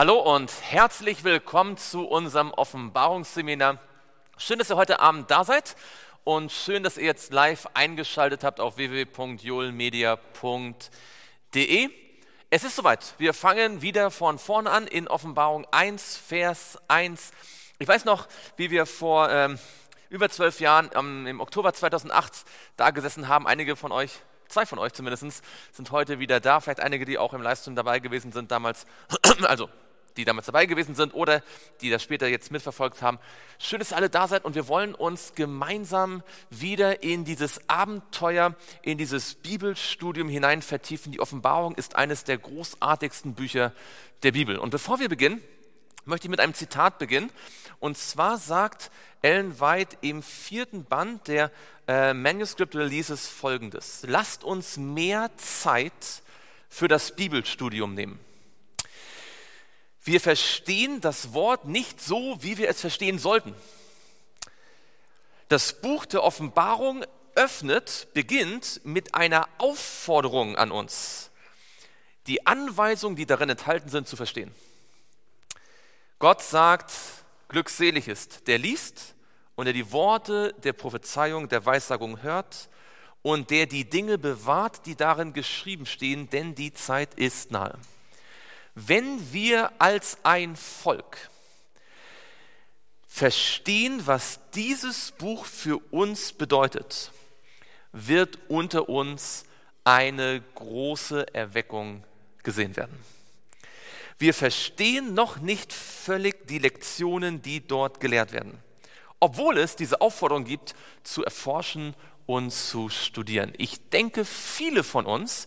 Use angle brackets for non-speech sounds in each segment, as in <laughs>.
Hallo und herzlich willkommen zu unserem Offenbarungsseminar. Schön, dass ihr heute Abend da seid und schön, dass ihr jetzt live eingeschaltet habt auf www.joelmedia.de. Es ist soweit. Wir fangen wieder von vorne an in Offenbarung 1, Vers 1. Ich weiß noch, wie wir vor ähm, über zwölf Jahren ähm, im Oktober 2008 da gesessen haben. Einige von euch zwei von euch zumindest sind heute wieder da. Vielleicht einige, die auch im Livestream dabei gewesen sind damals. <clears throat> Also, die damals dabei gewesen sind oder die das später jetzt mitverfolgt haben. Schön, dass ihr alle da seid und wir wollen uns gemeinsam wieder in dieses Abenteuer, in dieses Bibelstudium hinein vertiefen. Die Offenbarung ist eines der großartigsten Bücher der Bibel. Und bevor wir beginnen, möchte ich mit einem Zitat beginnen. Und zwar sagt Ellen White im vierten Band der äh, Manuscript Releases folgendes. Lasst uns mehr Zeit für das Bibelstudium nehmen. Wir verstehen das Wort nicht so, wie wir es verstehen sollten. Das Buch der Offenbarung öffnet, beginnt mit einer Aufforderung an uns, die Anweisungen, die darin enthalten sind, zu verstehen. Gott sagt, glückselig ist, der liest und der die Worte der Prophezeiung, der Weissagung hört und der die Dinge bewahrt, die darin geschrieben stehen, denn die Zeit ist nahe. Wenn wir als ein Volk verstehen, was dieses Buch für uns bedeutet, wird unter uns eine große Erweckung gesehen werden. Wir verstehen noch nicht völlig die Lektionen, die dort gelehrt werden, obwohl es diese Aufforderung gibt, zu erforschen und zu studieren. Ich denke, viele von uns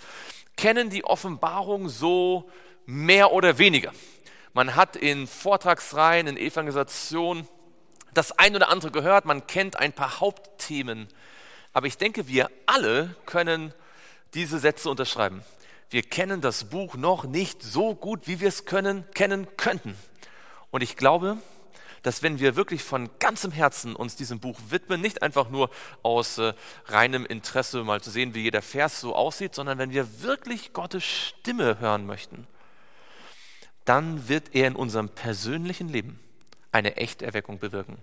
kennen die Offenbarung so mehr oder weniger. Man hat in Vortragsreihen, in Evangelisationen das ein oder andere gehört, man kennt ein paar Hauptthemen, aber ich denke, wir alle können diese Sätze unterschreiben wir kennen das Buch noch nicht so gut, wie wir es können, kennen könnten. Und ich glaube, dass wenn wir wirklich von ganzem Herzen uns diesem Buch widmen, nicht einfach nur aus äh, reinem Interesse mal zu sehen, wie jeder Vers so aussieht, sondern wenn wir wirklich Gottes Stimme hören möchten, dann wird er in unserem persönlichen Leben eine echte Erweckung bewirken.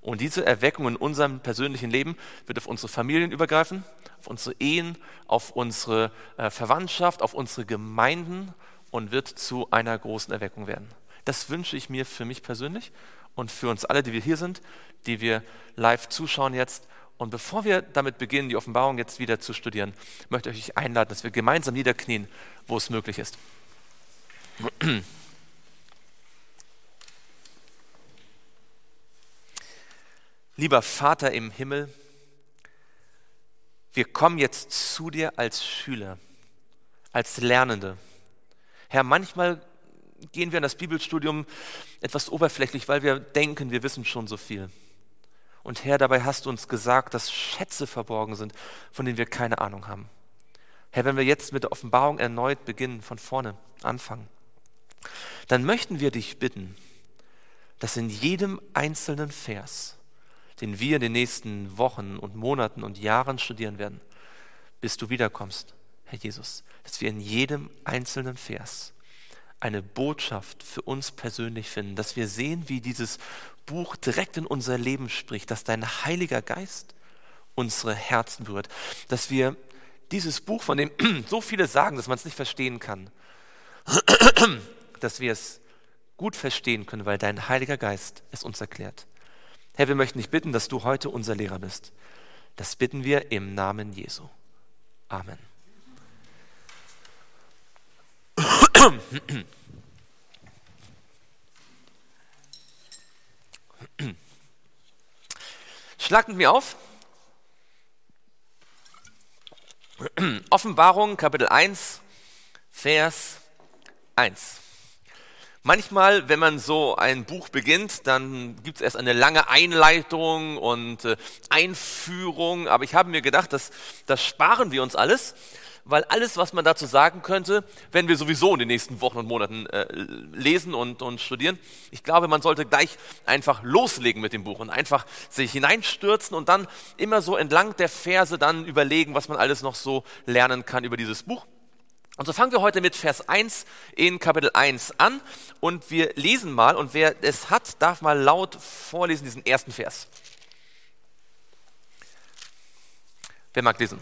Und diese Erweckung in unserem persönlichen Leben wird auf unsere Familien übergreifen, auf unsere Ehen, auf unsere äh, Verwandtschaft, auf unsere Gemeinden und wird zu einer großen Erweckung werden. Das wünsche ich mir für mich persönlich und für uns alle, die wir hier sind, die wir live zuschauen jetzt. Und bevor wir damit beginnen, die Offenbarung jetzt wieder zu studieren, möchte ich euch einladen, dass wir gemeinsam niederknien, wo es möglich ist. <clears throat> Lieber Vater im Himmel, wir kommen jetzt zu dir als Schüler, als Lernende. Herr, manchmal gehen wir in das Bibelstudium etwas oberflächlich, weil wir denken, wir wissen schon so viel. Und Herr, dabei hast du uns gesagt, dass Schätze verborgen sind, von denen wir keine Ahnung haben. Herr, wenn wir jetzt mit der Offenbarung erneut beginnen, von vorne anfangen, dann möchten wir dich bitten, dass in jedem einzelnen Vers den wir in den nächsten Wochen und Monaten und Jahren studieren werden, bis du wiederkommst, Herr Jesus, dass wir in jedem einzelnen Vers eine Botschaft für uns persönlich finden, dass wir sehen, wie dieses Buch direkt in unser Leben spricht, dass dein Heiliger Geist unsere Herzen berührt, dass wir dieses Buch, von dem <clears throat> so viele sagen, dass man es nicht verstehen kann, <clears throat> dass wir es gut verstehen können, weil dein Heiliger Geist es uns erklärt. Herr, wir möchten dich bitten, dass du heute unser Lehrer bist. Das bitten wir im Namen Jesu. Amen. Schlagt mit mir auf. Offenbarung, Kapitel 1, Vers 1. Manchmal, wenn man so ein Buch beginnt, dann gibt es erst eine lange Einleitung und äh, Einführung. Aber ich habe mir gedacht, das, das sparen wir uns alles, weil alles, was man dazu sagen könnte, werden wir sowieso in den nächsten Wochen und Monaten äh, lesen und, und studieren. Ich glaube, man sollte gleich einfach loslegen mit dem Buch und einfach sich hineinstürzen und dann immer so entlang der Verse dann überlegen, was man alles noch so lernen kann über dieses Buch. Und so fangen wir heute mit Vers 1 in Kapitel 1 an und wir lesen mal und wer es hat, darf mal laut vorlesen diesen ersten Vers. Wer mag lesen?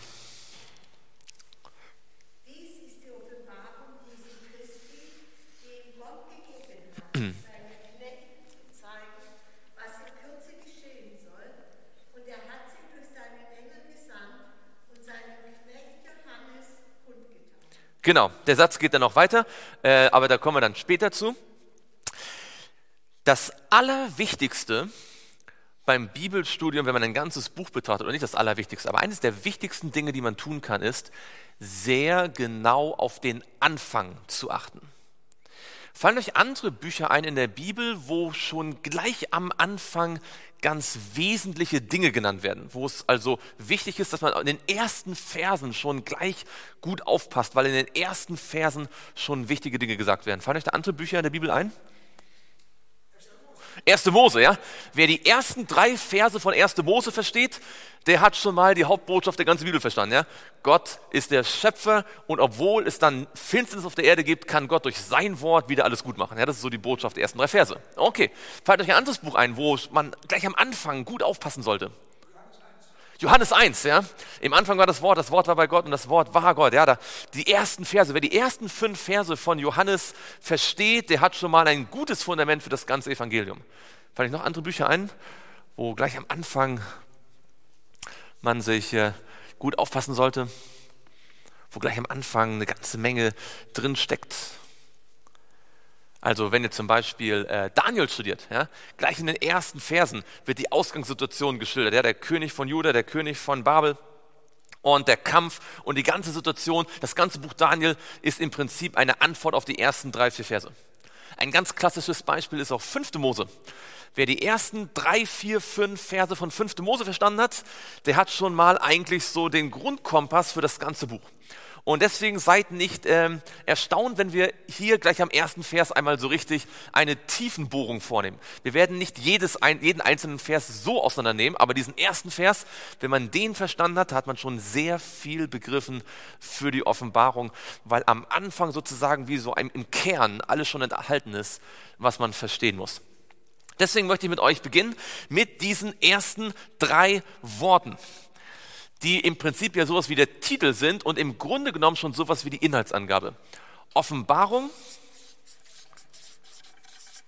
Dies ist die Offenbarung Jesu Christi, die Gott gegeben hat, <clears throat> seinen Knechten zu zeigen, was in Kürze geschehen soll. Und er hat sie durch seinen Engel gesandt und seinem Knecht Johannes kundgetan. Genau, der Satz geht dann noch weiter, äh, aber da kommen wir dann später zu. Das Allerwichtigste beim Bibelstudium, wenn man ein ganzes Buch betrachtet, oder nicht das Allerwichtigste, aber eines der wichtigsten Dinge, die man tun kann, ist, sehr genau auf den Anfang zu achten. Fallen euch andere Bücher ein in der Bibel, wo schon gleich am Anfang ganz wesentliche Dinge genannt werden, wo es also wichtig ist, dass man in den ersten Versen schon gleich gut aufpasst, weil in den ersten Versen schon wichtige Dinge gesagt werden. Fallen euch da andere Bücher in der Bibel ein? Erste Mose, ja. Wer die ersten drei Verse von Erste Mose versteht, der hat schon mal die Hauptbotschaft der ganzen Bibel verstanden, ja. Gott ist der Schöpfer und obwohl es dann Finsternis auf der Erde gibt, kann Gott durch sein Wort wieder alles gut machen. Ja, das ist so die Botschaft der ersten drei Verse. Okay, fällt euch ein anderes Buch ein, wo man gleich am Anfang gut aufpassen sollte. Johannes 1, ja. Im Anfang war das Wort, das Wort war bei Gott und das Wort war Gott. Ja, da, die ersten Verse, wer die ersten fünf Verse von Johannes versteht, der hat schon mal ein gutes Fundament für das ganze Evangelium. Fand ich noch andere Bücher ein, wo gleich am Anfang man sich äh, gut aufpassen sollte, wo gleich am Anfang eine ganze Menge drin steckt. Also wenn ihr zum Beispiel äh, Daniel studiert, ja, gleich in den ersten Versen wird die Ausgangssituation geschildert. Ja, der König von Juda, der König von Babel und der Kampf und die ganze Situation, das ganze Buch Daniel ist im Prinzip eine Antwort auf die ersten drei, vier Verse. Ein ganz klassisches Beispiel ist auch 5. Mose. Wer die ersten drei, vier, fünf Verse von 5. Mose verstanden hat, der hat schon mal eigentlich so den Grundkompass für das ganze Buch. Und deswegen seid nicht ähm, erstaunt, wenn wir hier gleich am ersten Vers einmal so richtig eine Tiefenbohrung vornehmen. Wir werden nicht jedes, ein, jeden einzelnen Vers so auseinandernehmen, aber diesen ersten Vers, wenn man den verstanden hat, hat man schon sehr viel begriffen für die Offenbarung, weil am Anfang sozusagen wie so im Kern alles schon enthalten ist, was man verstehen muss. Deswegen möchte ich mit euch beginnen mit diesen ersten drei Worten die im Prinzip ja sowas wie der Titel sind und im Grunde genommen schon sowas wie die Inhaltsangabe. Offenbarung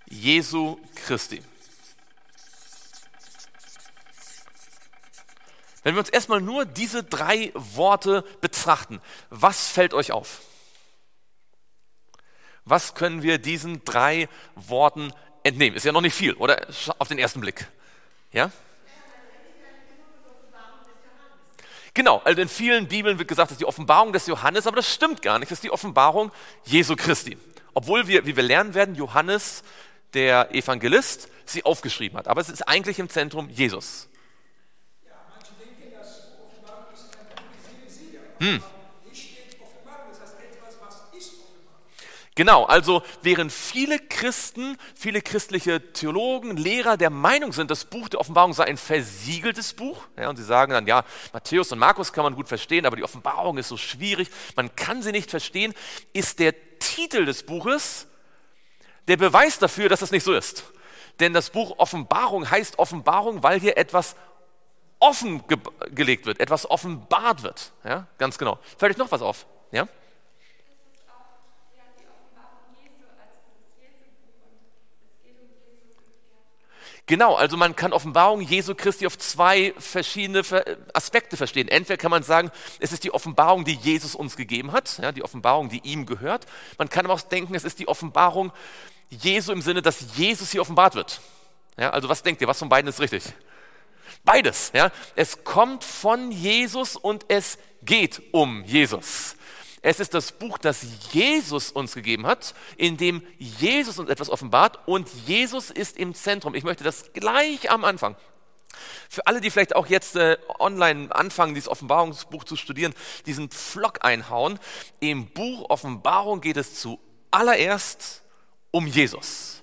Jesu Christi. Wenn wir uns erstmal nur diese drei Worte betrachten, was fällt euch auf? Was können wir diesen drei Worten entnehmen? Ist ja noch nicht viel, oder? Auf den ersten Blick. Ja? Genau, also in vielen Bibeln wird gesagt, das ist die Offenbarung des Johannes, aber das stimmt gar nicht, das ist die Offenbarung Jesu Christi. Obwohl wir, wie wir lernen werden, Johannes, der Evangelist, sie aufgeschrieben hat. Aber es ist eigentlich im Zentrum Jesus. Hm. Genau, also während viele Christen, viele christliche Theologen, Lehrer der Meinung sind, das Buch der Offenbarung sei ein versiegeltes Buch, ja, und sie sagen dann, ja, Matthäus und Markus kann man gut verstehen, aber die Offenbarung ist so schwierig, man kann sie nicht verstehen, ist der Titel des Buches der Beweis dafür, dass das nicht so ist. Denn das Buch Offenbarung heißt Offenbarung, weil hier etwas offengelegt wird, etwas offenbart wird. Ja, ganz genau. Fällt euch noch was auf? Ja? Genau, also man kann Offenbarung Jesu Christi auf zwei verschiedene Aspekte verstehen. Entweder kann man sagen, es ist die Offenbarung, die Jesus uns gegeben hat, ja, die Offenbarung, die ihm gehört. Man kann aber auch denken, es ist die Offenbarung Jesu im Sinne, dass Jesus hier offenbart wird. Ja, also was denkt ihr, was von beiden ist richtig? Beides. Ja. Es kommt von Jesus und es geht um Jesus. Es ist das Buch, das Jesus uns gegeben hat, in dem Jesus uns etwas offenbart und Jesus ist im Zentrum. Ich möchte das gleich am Anfang für alle, die vielleicht auch jetzt äh, online anfangen, dieses Offenbarungsbuch zu studieren, diesen Flock einhauen. Im Buch Offenbarung geht es zuallererst um Jesus.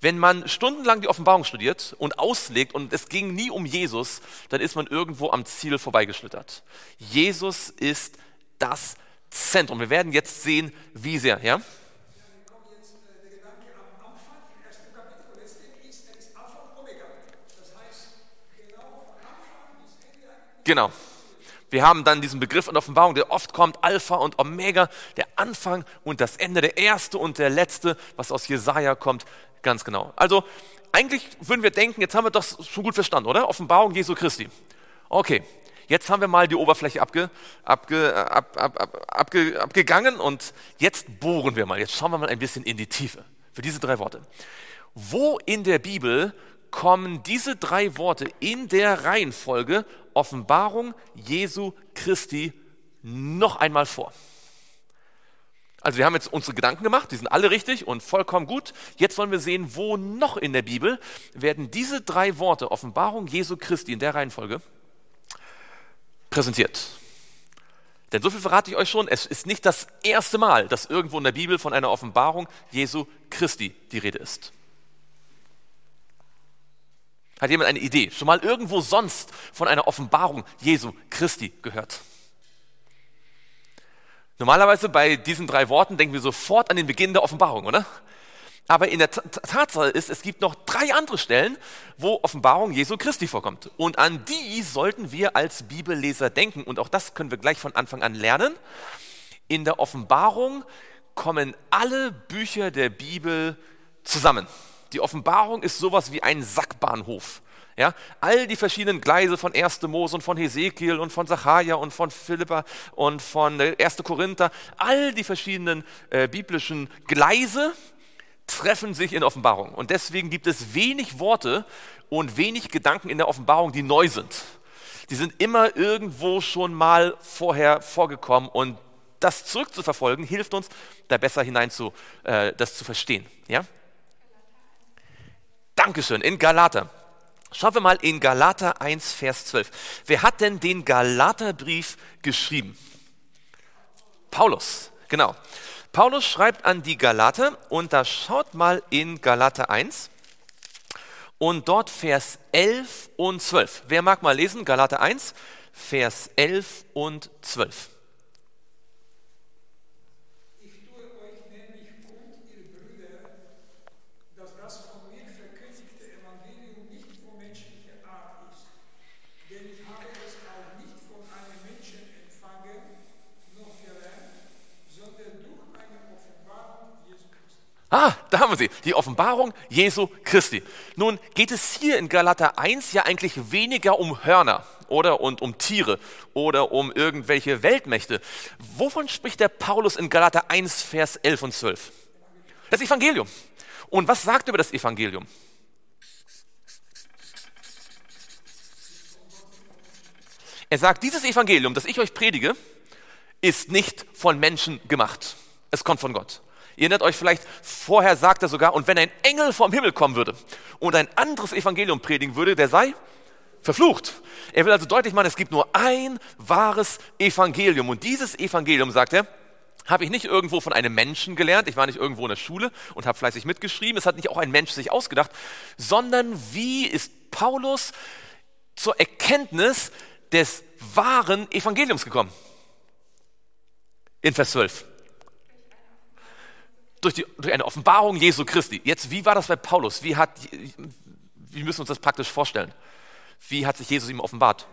Wenn man stundenlang die Offenbarung studiert und auslegt und es ging nie um Jesus, dann ist man irgendwo am Ziel vorbeigeschlittert. Jesus ist das Zentrum. Wir werden jetzt sehen, wie sehr. Ja? Genau. Wir haben dann diesen Begriff in Offenbarung, der oft kommt, Alpha und Omega, der Anfang und das Ende, der erste und der letzte, was aus Jesaja kommt, ganz genau. Also eigentlich würden wir denken, jetzt haben wir das schon gut verstanden, oder? Offenbarung Jesu Christi. Okay, jetzt haben wir mal die Oberfläche abge, abge, ab, ab, ab, abge, abgegangen und jetzt bohren wir mal, jetzt schauen wir mal ein bisschen in die Tiefe für diese drei Worte. Wo in der Bibel kommen diese drei Worte in der Reihenfolge Offenbarung Jesu Christi noch einmal vor. Also wir haben jetzt unsere Gedanken gemacht, die sind alle richtig und vollkommen gut. Jetzt wollen wir sehen, wo noch in der Bibel werden diese drei Worte Offenbarung Jesu Christi in der Reihenfolge präsentiert. Denn so viel verrate ich euch schon, es ist nicht das erste Mal, dass irgendwo in der Bibel von einer Offenbarung Jesu Christi die Rede ist. Hat jemand eine Idee? Schon mal irgendwo sonst von einer Offenbarung Jesu Christi gehört? Normalerweise bei diesen drei Worten denken wir sofort an den Beginn der Offenbarung, oder? Aber in der Tatsache ist, es gibt noch drei andere Stellen, wo Offenbarung Jesu Christi vorkommt. Und an die sollten wir als Bibelleser denken. Und auch das können wir gleich von Anfang an lernen. In der Offenbarung kommen alle Bücher der Bibel zusammen. Die Offenbarung ist sowas wie ein Sackbahnhof. Ja, all die verschiedenen Gleise von 1. Mose und von Hesekiel und von Sacharja und von Philippa und von 1. Äh, Korinther, all die verschiedenen äh, biblischen Gleise treffen sich in Offenbarung. Und deswegen gibt es wenig Worte und wenig Gedanken in der Offenbarung, die neu sind. Die sind immer irgendwo schon mal vorher vorgekommen und das zurückzuverfolgen hilft uns, da besser hinein zu, äh, das zu verstehen. Ja? Dankeschön, in Galater. Schauen wir mal in Galater 1, Vers 12. Wer hat denn den Galaterbrief geschrieben? Paulus, genau. Paulus schreibt an die Galater und da schaut mal in Galater 1 und dort Vers 11 und 12. Wer mag mal lesen? Galater 1, Vers 11 und 12. Ah, da haben wir sie, die Offenbarung Jesu Christi. Nun geht es hier in Galater 1 ja eigentlich weniger um Hörner oder und um Tiere oder um irgendwelche Weltmächte. Wovon spricht der Paulus in Galater 1, Vers 11 und 12? Das Evangelium. Und was sagt er über das Evangelium? Er sagt, dieses Evangelium, das ich euch predige, ist nicht von Menschen gemacht. Es kommt von Gott. Ihr erinnert euch vielleicht, vorher sagt er sogar, und wenn ein Engel vom Himmel kommen würde und ein anderes Evangelium predigen würde, der sei verflucht. Er will also deutlich machen, es gibt nur ein wahres Evangelium. Und dieses Evangelium, sagt er, habe ich nicht irgendwo von einem Menschen gelernt, ich war nicht irgendwo in der Schule und habe fleißig mitgeschrieben, es hat nicht auch ein Mensch sich ausgedacht, sondern wie ist Paulus zur Erkenntnis des wahren Evangeliums gekommen? In Vers 12 durch, die, durch eine Offenbarung Jesu Christi. Jetzt, wie war das bei Paulus? Wie, hat, wie müssen wir uns das praktisch vorstellen? Wie hat sich Jesus ihm offenbart?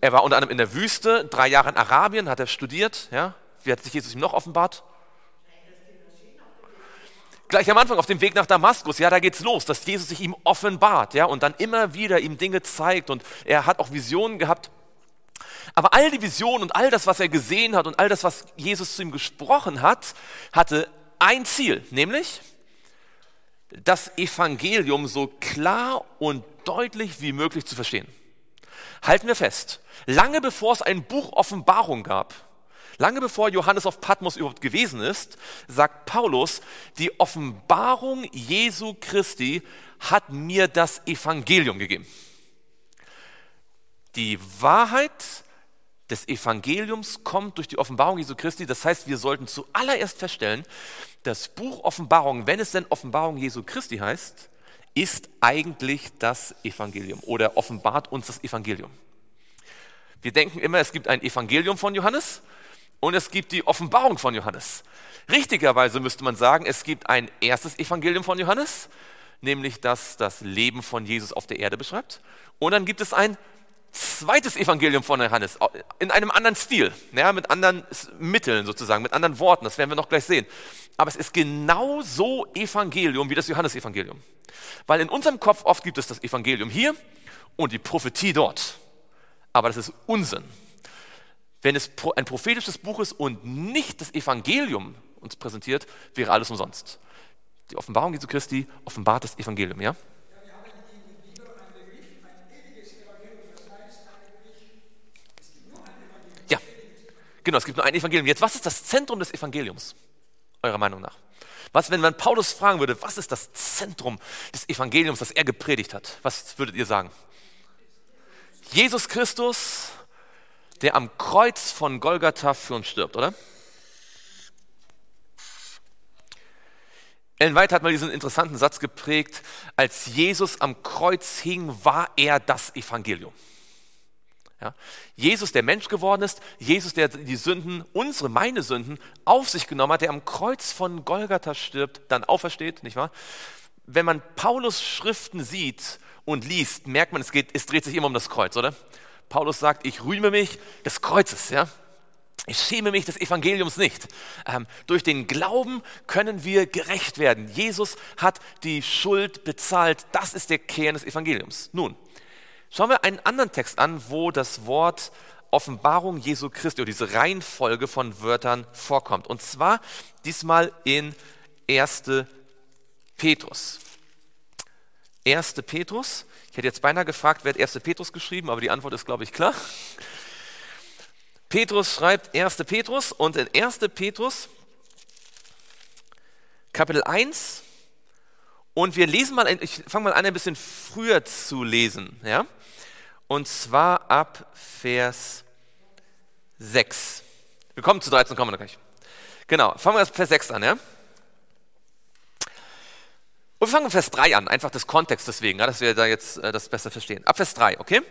Er war unter anderem in der Wüste, drei Jahre in Arabien, hat er studiert. Ja? Wie hat sich Jesus ihm noch offenbart? Gleich am Anfang auf dem Weg nach Damaskus, ja, da geht's los, dass Jesus sich ihm offenbart, ja, und dann immer wieder ihm Dinge zeigt und er hat auch Visionen gehabt. Aber all die Visionen und all das, was er gesehen hat und all das, was Jesus zu ihm gesprochen hat, hatte ein Ziel, nämlich das Evangelium so klar und deutlich wie möglich zu verstehen. Halten wir fest, lange bevor es ein Buch Offenbarung gab, lange bevor Johannes auf Patmos überhaupt gewesen ist, sagt Paulus, die Offenbarung Jesu Christi hat mir das Evangelium gegeben. Die Wahrheit des Evangeliums kommt durch die Offenbarung Jesu Christi. Das heißt, wir sollten zuallererst feststellen, das Buch Offenbarung, wenn es denn Offenbarung Jesu Christi heißt, ist eigentlich das Evangelium oder offenbart uns das Evangelium. Wir denken immer, es gibt ein Evangelium von Johannes und es gibt die Offenbarung von Johannes. Richtigerweise müsste man sagen, es gibt ein erstes Evangelium von Johannes, nämlich das das Leben von Jesus auf der Erde beschreibt. Und dann gibt es ein zweites Evangelium von Johannes in einem anderen Stil, ja, mit anderen Mitteln sozusagen, mit anderen Worten. Das werden wir noch gleich sehen. Aber es ist genauso Evangelium wie das Johannesevangelium. Weil in unserem Kopf oft gibt es das Evangelium hier und die Prophetie dort. Aber das ist Unsinn. Wenn es ein prophetisches Buch ist und nicht das Evangelium uns präsentiert, wäre alles umsonst. Die Offenbarung Jesu Christi offenbart das Evangelium, ja? Ja, genau, es gibt nur ein Evangelium. Jetzt, was ist das Zentrum des Evangeliums, eurer Meinung nach? Was, wenn man Paulus fragen würde, was ist das Zentrum des Evangeliums, das er gepredigt hat? Was würdet ihr sagen? Jesus Christus, der am Kreuz von Golgatha für uns stirbt, oder? Ellen White hat mal diesen interessanten Satz geprägt, als Jesus am Kreuz hing, war er das Evangelium. Ja? Jesus, der Mensch geworden ist, Jesus, der die Sünden, unsere, meine Sünden, auf sich genommen hat, der am Kreuz von Golgatha stirbt, dann aufersteht, nicht wahr? Wenn man Paulus Schriften sieht und liest, merkt man, es, geht, es dreht sich immer um das Kreuz, oder? Paulus sagt, ich rühme mich des Kreuzes, ja? Ich schäme mich des Evangeliums nicht. Ähm, durch den Glauben können wir gerecht werden. Jesus hat die Schuld bezahlt. Das ist der Kern des Evangeliums. Nun, schauen wir einen anderen Text an, wo das Wort Offenbarung Jesu Christi oder diese Reihenfolge von Wörtern vorkommt. Und zwar diesmal in 1. Petrus. 1. Petrus. Ich hätte jetzt beinahe gefragt, wer hat 1. Petrus geschrieben, aber die Antwort ist, glaube ich, klar. Petrus schreibt 1. Petrus und in 1. Petrus Kapitel 1 und wir lesen mal, ich fange mal an, ein bisschen früher zu lesen, ja? Und zwar ab Vers 6. Wir kommen zu 13, kommen wir gleich. Genau, fangen wir erst Vers 6 an, ja? Und wir fangen mit Vers 3 an, einfach des Kontexts deswegen, ja, dass wir da jetzt äh, das besser verstehen. Ab Vers 3, okay?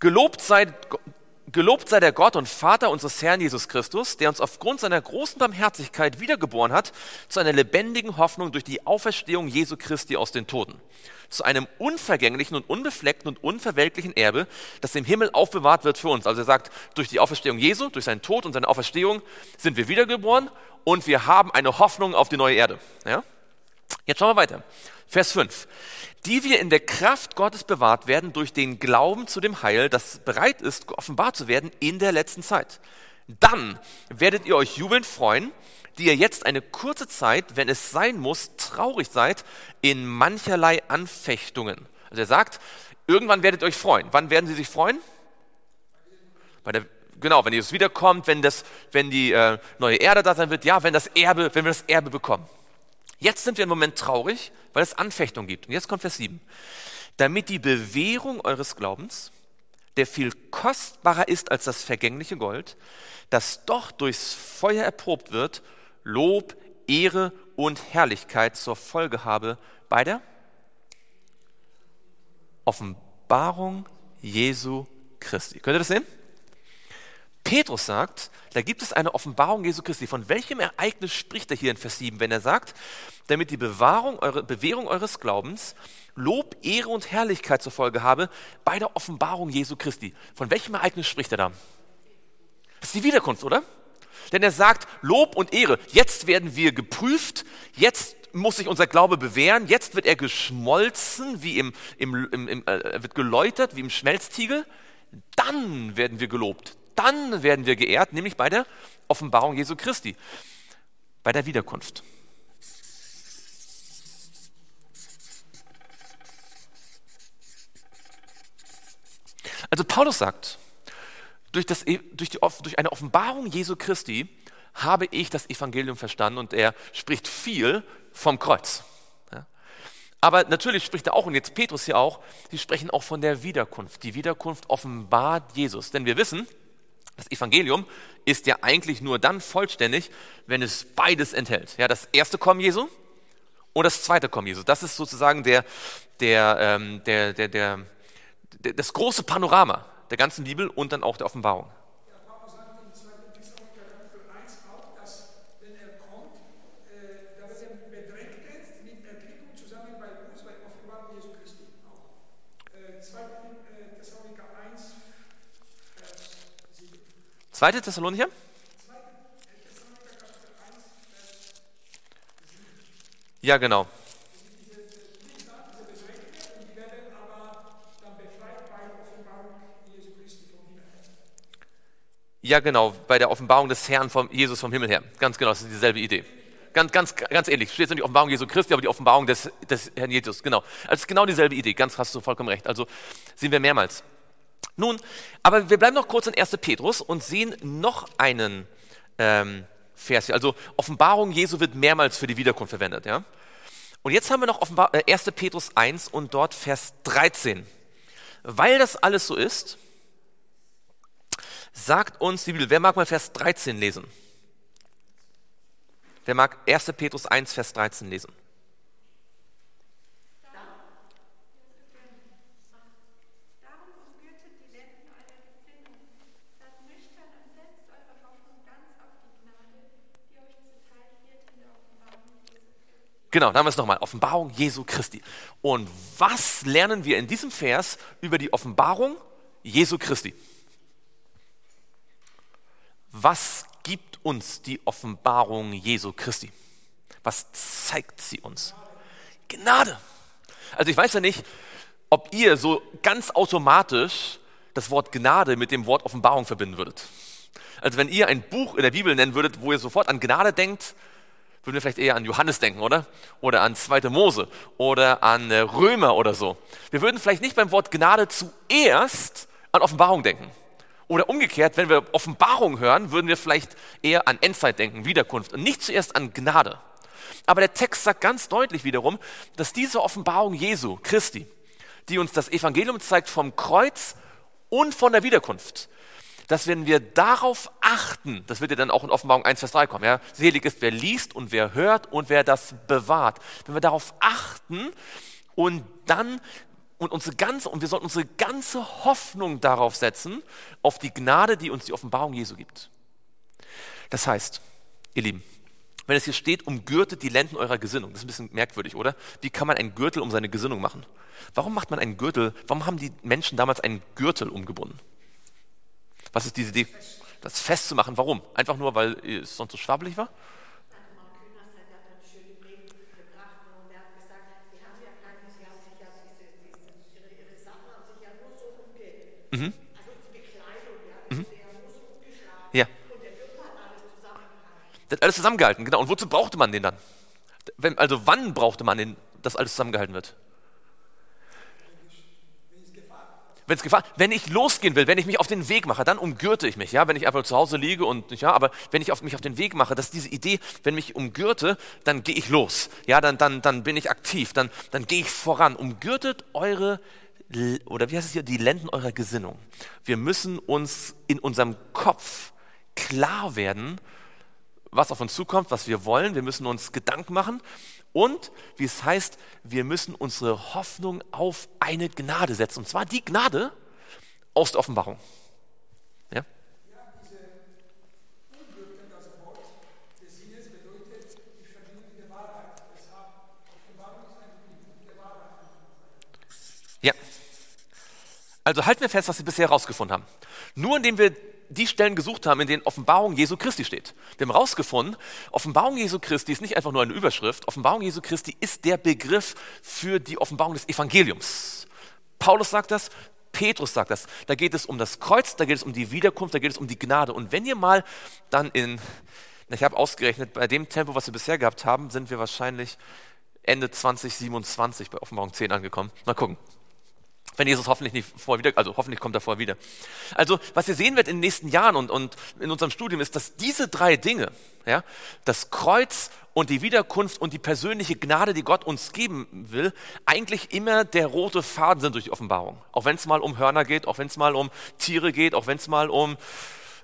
Gelobt sei Gelobt sei der Gott und Vater unseres Herrn Jesus Christus, der uns aufgrund seiner großen Barmherzigkeit wiedergeboren hat zu einer lebendigen Hoffnung durch die Auferstehung Jesu Christi aus den Toten, zu einem unvergänglichen und unbefleckten und unverwelklichen Erbe, das im Himmel aufbewahrt wird für uns. Also er sagt, durch die Auferstehung Jesu, durch seinen Tod und seine Auferstehung sind wir wiedergeboren und wir haben eine Hoffnung auf die neue Erde. Ja? Jetzt schauen wir weiter. Vers 5 die wir in der Kraft Gottes bewahrt werden durch den Glauben zu dem Heil, das bereit ist, offenbar zu werden in der letzten Zeit. Dann werdet ihr euch jubelnd freuen, die ihr jetzt eine kurze Zeit, wenn es sein muss, traurig seid in mancherlei Anfechtungen. Also er sagt, irgendwann werdet ihr euch freuen. Wann werden sie sich freuen? Bei der, genau, wenn Jesus wiederkommt, wenn, das, wenn die äh, neue Erde da sein wird, ja, wenn das Erbe, wenn wir das Erbe bekommen. Jetzt sind wir im Moment traurig, weil es Anfechtung gibt. Und jetzt kommt Vers 7. Damit die Bewährung eures Glaubens, der viel kostbarer ist als das vergängliche Gold, das doch durchs Feuer erprobt wird, Lob, Ehre und Herrlichkeit zur Folge habe bei der Offenbarung Jesu Christi. Könnt ihr das sehen? Petrus sagt, da gibt es eine Offenbarung Jesu Christi. Von welchem Ereignis spricht er hier in Vers 7, wenn er sagt, damit die Bewahrung, eure, Bewährung eures Glaubens Lob, Ehre und Herrlichkeit zur Folge habe bei der Offenbarung Jesu Christi. Von welchem Ereignis spricht er da? Das ist die Wiederkunft, oder? Denn er sagt Lob und Ehre. Jetzt werden wir geprüft, jetzt muss sich unser Glaube bewähren, jetzt wird er geschmolzen, wie im, im, im, im äh, wird geläutert, wie im Schmelztiegel. Dann werden wir gelobt, dann werden wir geehrt, nämlich bei der Offenbarung Jesu Christi, bei der Wiederkunft. Also Paulus sagt, durch, das, e, durch, die, durch eine Offenbarung Jesu Christi habe ich das Evangelium verstanden und er spricht viel vom Kreuz. Aber natürlich spricht er auch, und jetzt Petrus hier auch, sie sprechen auch von der Wiederkunft. Die Wiederkunft offenbart Jesus. Denn wir wissen, das Evangelium ist ja eigentlich nur dann vollständig, wenn es beides enthält. Ja, das erste Kommen Jesu und das zweite Kommen Jesu. Das ist sozusagen der, der, ähm, der, der, der, der, das große Panorama. der ganzen Bibel und dann auch der Offenbarung. Zweite Thessalonicher? Ja, genau. Ja, genau, bei der Offenbarung des Herrn vom Jesus vom Himmel her. Ganz genau, das ist dieselbe Idee. Ganz, ganz, ganz ähnlich. Steht jetzt die Offenbarung Jesu Christi, aber die Offenbarung des, des Herrn Jesus. Genau. Also es ist genau dieselbe Idee. Ganz hast du vollkommen recht. Also sehen wir mehrmals. Nun, aber wir bleiben noch kurz in 1. Petrus und sehen noch einen ähm, Vers. Also Offenbarung Jesu wird mehrmals für die Wiederkunft verwendet. Ja? Und jetzt haben wir noch Offenbar äh, 1. Petrus 1 und dort Vers 13. Weil das alles so ist, sagt uns die Bibel, wer mag mal Vers 13 lesen? Wer mag 1. Petrus 1, Vers 13 lesen? Darum umgürtet die Lenden eurer Gesinnung, seid nüchtern und setzt eure Hoffnung ganz auf die Gnade, die euch zuteil wird in der Offenbarung Jesu Christi. Genau, da haben wir es nochmal. Offenbarung Jesu Christi. Und was lernen wir in diesem Vers über die Offenbarung Jesu Christi? Was gibt uns die Offenbarung Jesu Christi? Was zeigt sie uns? Gnade. Also ich weiß ja nicht, ob ihr so ganz automatisch das Wort Gnade mit dem Wort Offenbarung verbinden würdet. Also wenn ihr ein Buch in der Bibel nennen würdet, wo ihr sofort an Gnade denkt, würden wir vielleicht eher an Johannes denken, oder? Oder an 2. Mose oder an äh, Römer oder so. Wir würden vielleicht nicht beim Wort Gnade zuerst an Offenbarung denken. Oder umgekehrt, wenn wir Offenbarung hören, würden wir vielleicht eher an Endzeit denken, Wiederkunft und nicht zuerst an Gnade. Aber der Text sagt ganz deutlich wiederum, dass diese Offenbarung Jesu, Christi, die uns das Evangelium zeigt vom Kreuz und von der Wiederkunft, dass wenn wir darauf achten, das wird ja dann auch in Offenbarung 1, Vers 3 kommen, ja, selig ist, wer liest und wer hört und wer das bewahrt. Wenn wir darauf achten und dann und unsere ganze, und wir sollten unsere ganze Hoffnung darauf setzen, auf die Gnade, die uns die Offenbarung Jesu gibt. Das heißt, ihr Lieben, wenn es hier steht, umgürtet die Lenden eurer Gesinnung, das ist ein bisschen merkwürdig, oder? Wie kann man einen Gürtel um seine Gesinnung machen? Warum macht man einen Gürtel, warum haben die Menschen damals einen Gürtel umgebunden? Was ist diese Idee? Das festzumachen, warum? Einfach nur, weil es sonst so schwabbelig war? Alles zusammengehalten. Das hat alles zusammengehalten, genau. Und wozu brauchte man den dann? Wenn, also wann brauchte man den, dass alles zusammengehalten wird? Wenn es Gefahr, wenn ich losgehen will, wenn ich mich auf den Weg mache, dann umgürte ich mich, ja, wenn ich einfach zu Hause liege und ja, aber wenn ich auf mich auf den Weg mache, dass diese Idee, wenn ich mich umgürte, dann gehe ich los, ja, dann dann dann bin ich aktiv, dann dann gehe ich voran. Umgürtet eure oder wie heißt es hier, die Lenden eurer Gesinnung. Wir müssen uns in unserem Kopf klar werden, was auf uns zukommt, was wir wollen. Wir müssen uns Gedanken machen. Und, wie es heißt, wir müssen unsere Hoffnung auf eine Gnade setzen. Und zwar die Gnade aus der Offenbarung. Ja? Ja. Also halten wir fest, was wir bisher herausgefunden haben. Nur indem wir die Stellen gesucht haben, in denen Offenbarung Jesu Christi steht. Wir haben herausgefunden, Offenbarung Jesu Christi ist nicht einfach nur eine Überschrift. Offenbarung Jesu Christi ist der Begriff für die Offenbarung des Evangeliums. Paulus sagt das, Petrus sagt das. Da geht es um das Kreuz, da geht es um die Wiederkunft, da geht es um die Gnade. Und wenn ihr mal dann in, ich habe ausgerechnet, bei dem Tempo, was wir bisher gehabt haben, sind wir wahrscheinlich Ende 2027 bei Offenbarung 10 angekommen. Mal gucken. Wenn Jesus hoffentlich nicht vorher wieder, also hoffentlich kommt er vorher wieder. Also, was ihr sehen wird in den nächsten Jahren und, und in unserem Studium ist, dass diese drei Dinge, ja, das Kreuz und die Wiederkunft und die persönliche Gnade, die Gott uns geben will, eigentlich immer der rote Faden sind durch die Offenbarung. Auch wenn es mal um Hörner geht, auch wenn es mal um Tiere geht, auch wenn es mal um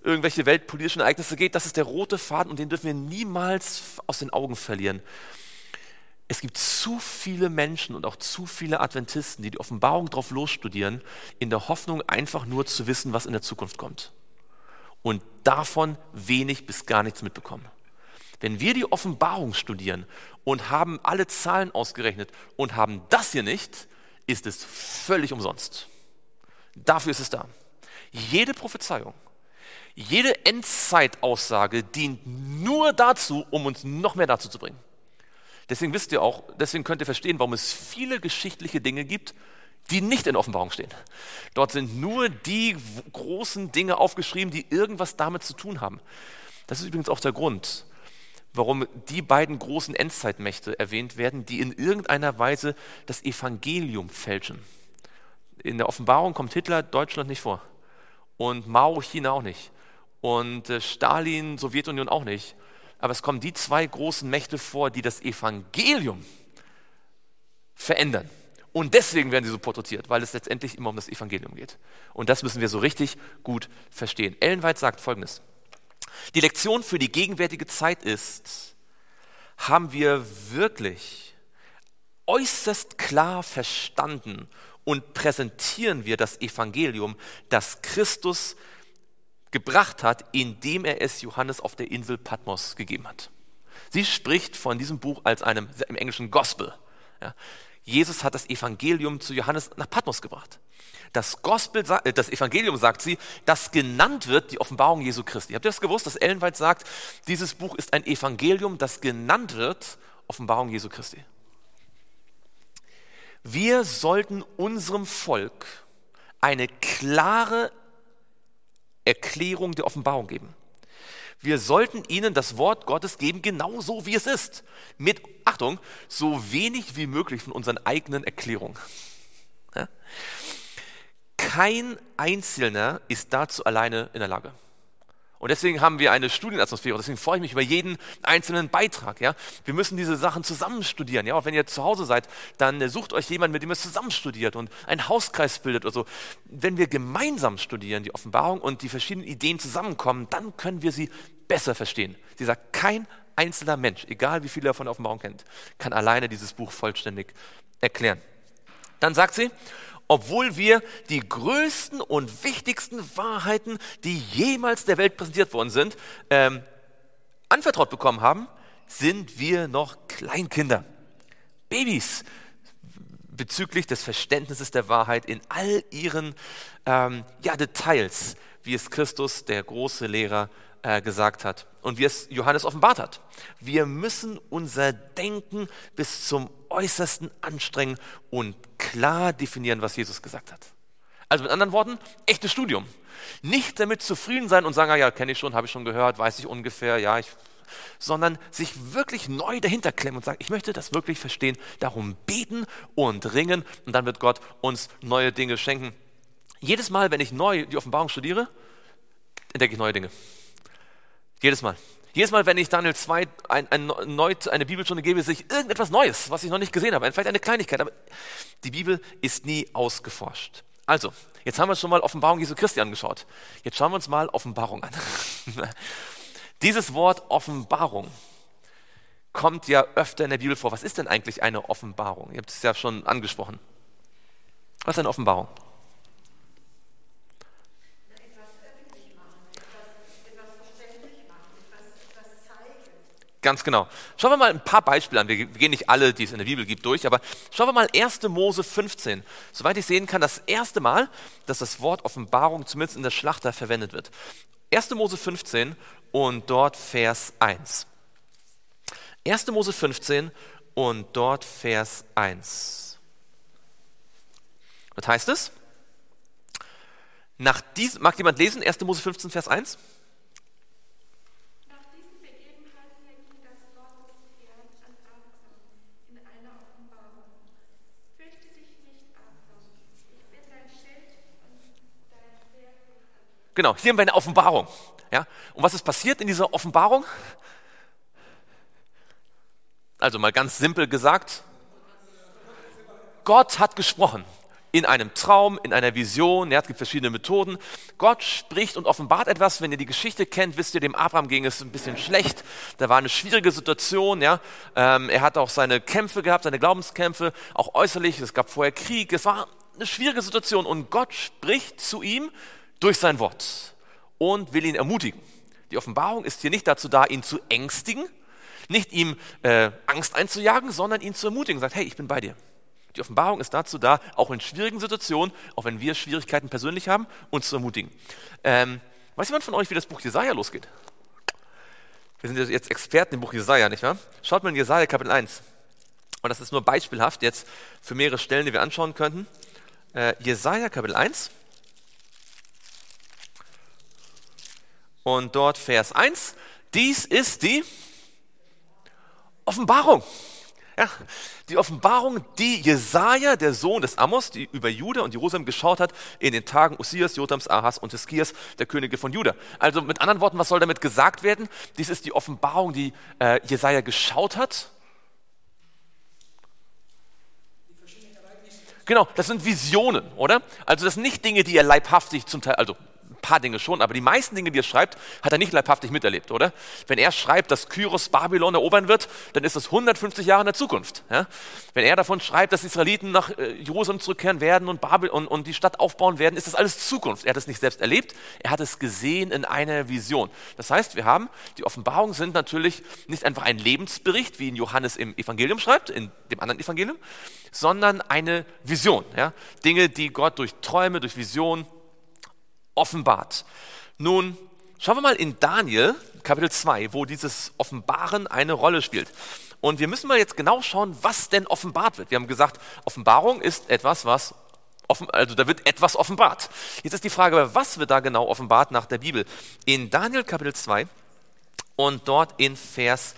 irgendwelche weltpolitischen Ereignisse geht, das ist der rote Faden und den dürfen wir niemals aus den Augen verlieren. Es gibt zu viele Menschen und auch zu viele Adventisten, die die Offenbarung drauf losstudieren, in der Hoffnung einfach nur zu wissen, was in der Zukunft kommt. Und davon wenig bis gar nichts mitbekommen. Wenn wir die Offenbarung studieren und haben alle Zahlen ausgerechnet und haben das hier nicht, ist es völlig umsonst. Dafür ist es da. Jede Prophezeiung, jede Endzeitaussage dient nur dazu, um uns noch mehr dazu zu bringen. Deswegen wisst ihr auch, deswegen könnt ihr verstehen, warum es viele geschichtliche Dinge gibt, die nicht in Offenbarung stehen. Dort sind nur die großen Dinge aufgeschrieben, die irgendwas damit zu tun haben. Das ist übrigens auch der Grund, warum die beiden großen Endzeitmächte erwähnt werden, die in irgendeiner Weise das Evangelium fälschen. In der Offenbarung kommt Hitler Deutschland nicht vor und Mao China auch nicht und äh, Stalin Sowjetunion auch nicht. Aber es kommen die zwei großen Mächte vor, die das Evangelium verändern. Und deswegen werden sie so porträtiert, weil es letztendlich immer um das Evangelium geht. Und das müssen wir so richtig gut verstehen. Ellen sagt Folgendes. Die Lektion für die gegenwärtige Zeit ist, haben wir wirklich äußerst klar verstanden und präsentieren wir das Evangelium, das Christus gebracht hat, indem er es Johannes auf der Insel Patmos gegeben hat. Sie spricht von diesem Buch als einem im Englischen Gospel. Ja. Jesus hat das Evangelium zu Johannes nach Patmos gebracht. Das, Gospel, äh, das Evangelium, sagt sie, das genannt wird, die Offenbarung Jesu Christi. Habt ihr das gewusst, dass Ellen sagt, dieses Buch ist ein Evangelium, das genannt wird, Offenbarung Jesu Christi. Wir sollten unserem Volk eine klare Erklärung der Offenbarung geben. Wir sollten ihnen das Wort Gottes geben, genauso wie es ist. Mit, Achtung, so wenig wie möglich von unseren eigenen Erklärungen. Kein Einzelner ist dazu alleine in der Lage. Und deswegen haben wir eine Studienatmosphäre. Deswegen freue ich mich über jeden einzelnen Beitrag. Ja? Wir müssen diese Sachen zusammen studieren. Ja? Auch wenn ihr zu Hause seid, dann sucht euch jemand, mit dem ihr zusammen studiert und einen Hauskreis bildet oder so. Wenn wir gemeinsam studieren, die Offenbarung und die verschiedenen Ideen zusammenkommen, dann können wir sie besser verstehen. Sie sagt, kein einzelner Mensch, egal wie viel er von der Offenbarung kennt, kann alleine dieses Buch vollständig erklären. Dann sagt sie, obwohl wir die größten und wichtigsten Wahrheiten, die jemals der Welt präsentiert worden sind, ähm, anvertraut bekommen haben, sind wir noch Kleinkinder, Babys bezüglich des Verständnisses der Wahrheit in all ihren ähm, ja, Details, wie es Christus, der große Lehrer, äh, gesagt hat und wie es Johannes offenbart hat. Wir müssen unser Denken bis zum Äußersten anstrengen und klar definieren, was Jesus gesagt hat. Also mit anderen Worten, echtes Studium. Nicht damit zufrieden sein und sagen, ah ja, kenne ich schon, habe ich schon gehört, weiß ich ungefähr, ja, ich, sondern sich wirklich neu dahinter klemmen und sagen, ich möchte das wirklich verstehen, darum beten und ringen und dann wird Gott uns neue Dinge schenken. Jedes Mal, wenn ich neu die Offenbarung studiere, entdecke ich neue Dinge. Jedes Mal. Jedes Mal, wenn ich Daniel 2 ein, ein, neu, eine Bibelstunde gebe, sehe ich irgendetwas Neues, was ich noch nicht gesehen habe. Vielleicht eine Kleinigkeit, aber die Bibel ist nie ausgeforscht. Also, jetzt haben wir schon mal Offenbarung Jesu Christi angeschaut. Jetzt schauen wir uns mal Offenbarung an. <laughs> Dieses Wort Offenbarung kommt ja öfter in der Bibel vor. Was ist denn eigentlich eine Offenbarung? Ihr habt es ja schon angesprochen. Was ist eine Offenbarung? Ganz genau. Schauen wir mal ein paar Beispiele an. Wir gehen nicht alle, die es in der Bibel gibt, durch, aber schauen wir mal 1. Mose 15. Soweit ich sehen kann, das erste Mal, dass das Wort Offenbarung zumindest in der Schlachter verwendet wird. 1. Mose 15 und dort Vers 1. 1. Mose 15 und dort Vers 1. Was heißt es? Nach dies, mag jemand lesen? 1. Mose 15, Vers 1? Genau, hier haben wir eine Offenbarung. Ja? Und was ist passiert in dieser Offenbarung? Also mal ganz simpel gesagt, Gott hat gesprochen in einem Traum, in einer Vision. Ja, es gibt verschiedene Methoden. Gott spricht und offenbart etwas. Wenn ihr die Geschichte kennt, wisst ihr, dem Abraham ging es ein bisschen schlecht. Da war eine schwierige Situation. Ja, ähm, er hat auch seine Kämpfe gehabt, seine Glaubenskämpfe, auch äußerlich. Es gab vorher Krieg. Es war eine schwierige Situation und Gott spricht zu ihm durch sein Wort und will ihn ermutigen. Die Offenbarung ist hier nicht dazu da, ihn zu ängstigen, nicht ihm äh, Angst einzujagen, sondern ihn zu ermutigen. Sagt, hey, ich bin bei dir. Die Offenbarung ist dazu da, auch in schwierigen Situationen, auch wenn wir Schwierigkeiten persönlich haben, uns zu ermutigen. Ähm, weiß jemand von euch, wie das Buch Jesaja losgeht? Wir sind jetzt Experten im Buch Jesaja, nicht wahr? Schaut mal in Jesaja Kapitel 1. Und das ist nur beispielhaft jetzt für mehrere Stellen, die wir anschauen könnten. Äh, Jesaja Kapitel 1. Und dort Vers 1. Dies ist die Offenbarung. Ja, die Offenbarung, die Jesaja, der Sohn des Amos, die über Juda und Jerusalem geschaut hat in den Tagen Usias, Jotams, Ahas und Hiskias, der Könige von Juda. Also mit anderen Worten, was soll damit gesagt werden? Dies ist die Offenbarung, die äh, Jesaja geschaut hat. Genau, das sind Visionen, oder? Also das sind nicht Dinge, die er leibhaftig zum Teil, also paar Dinge schon, aber die meisten Dinge, die er schreibt, hat er nicht leibhaftig miterlebt, oder? Wenn er schreibt, dass Kyros Babylon erobern wird, dann ist das 150 Jahre in der Zukunft. Ja? Wenn er davon schreibt, dass Israeliten nach äh, Jerusalem zurückkehren werden und, Babel und, und die Stadt aufbauen werden, ist das alles Zukunft. Er hat es nicht selbst erlebt, er hat es gesehen in einer Vision. Das heißt, wir haben, die Offenbarungen sind natürlich nicht einfach ein Lebensbericht, wie ihn Johannes im Evangelium schreibt, in dem anderen Evangelium, sondern eine Vision. Ja? Dinge, die Gott durch Träume, durch Visionen offenbart. Nun, schauen wir mal in Daniel, Kapitel 2, wo dieses Offenbaren eine Rolle spielt. Und wir müssen mal jetzt genau schauen, was denn offenbart wird. Wir haben gesagt, Offenbarung ist etwas, was offen, also da wird etwas offenbart. Jetzt ist die Frage, was wird da genau offenbart nach der Bibel? In Daniel Kapitel 2 und dort in Vers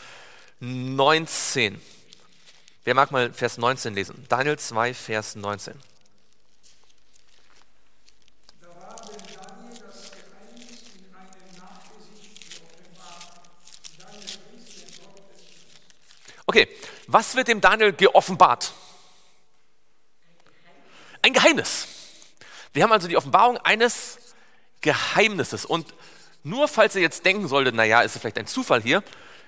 19. Wer mag mal Vers 19 lesen? Daniel 2, Vers 19. Da war dem Daniel das Geheimnis in einem Nachgesicht geoffenbart. Daniel pries den Gott des Himmels. Okay, was wird dem Daniel geoffenbart? Ein Geheimnis. Wir haben also die Offenbarung eines Geheimnisses. Und nur falls ihr jetzt denken solltet, naja, ist es vielleicht ein Zufall hier,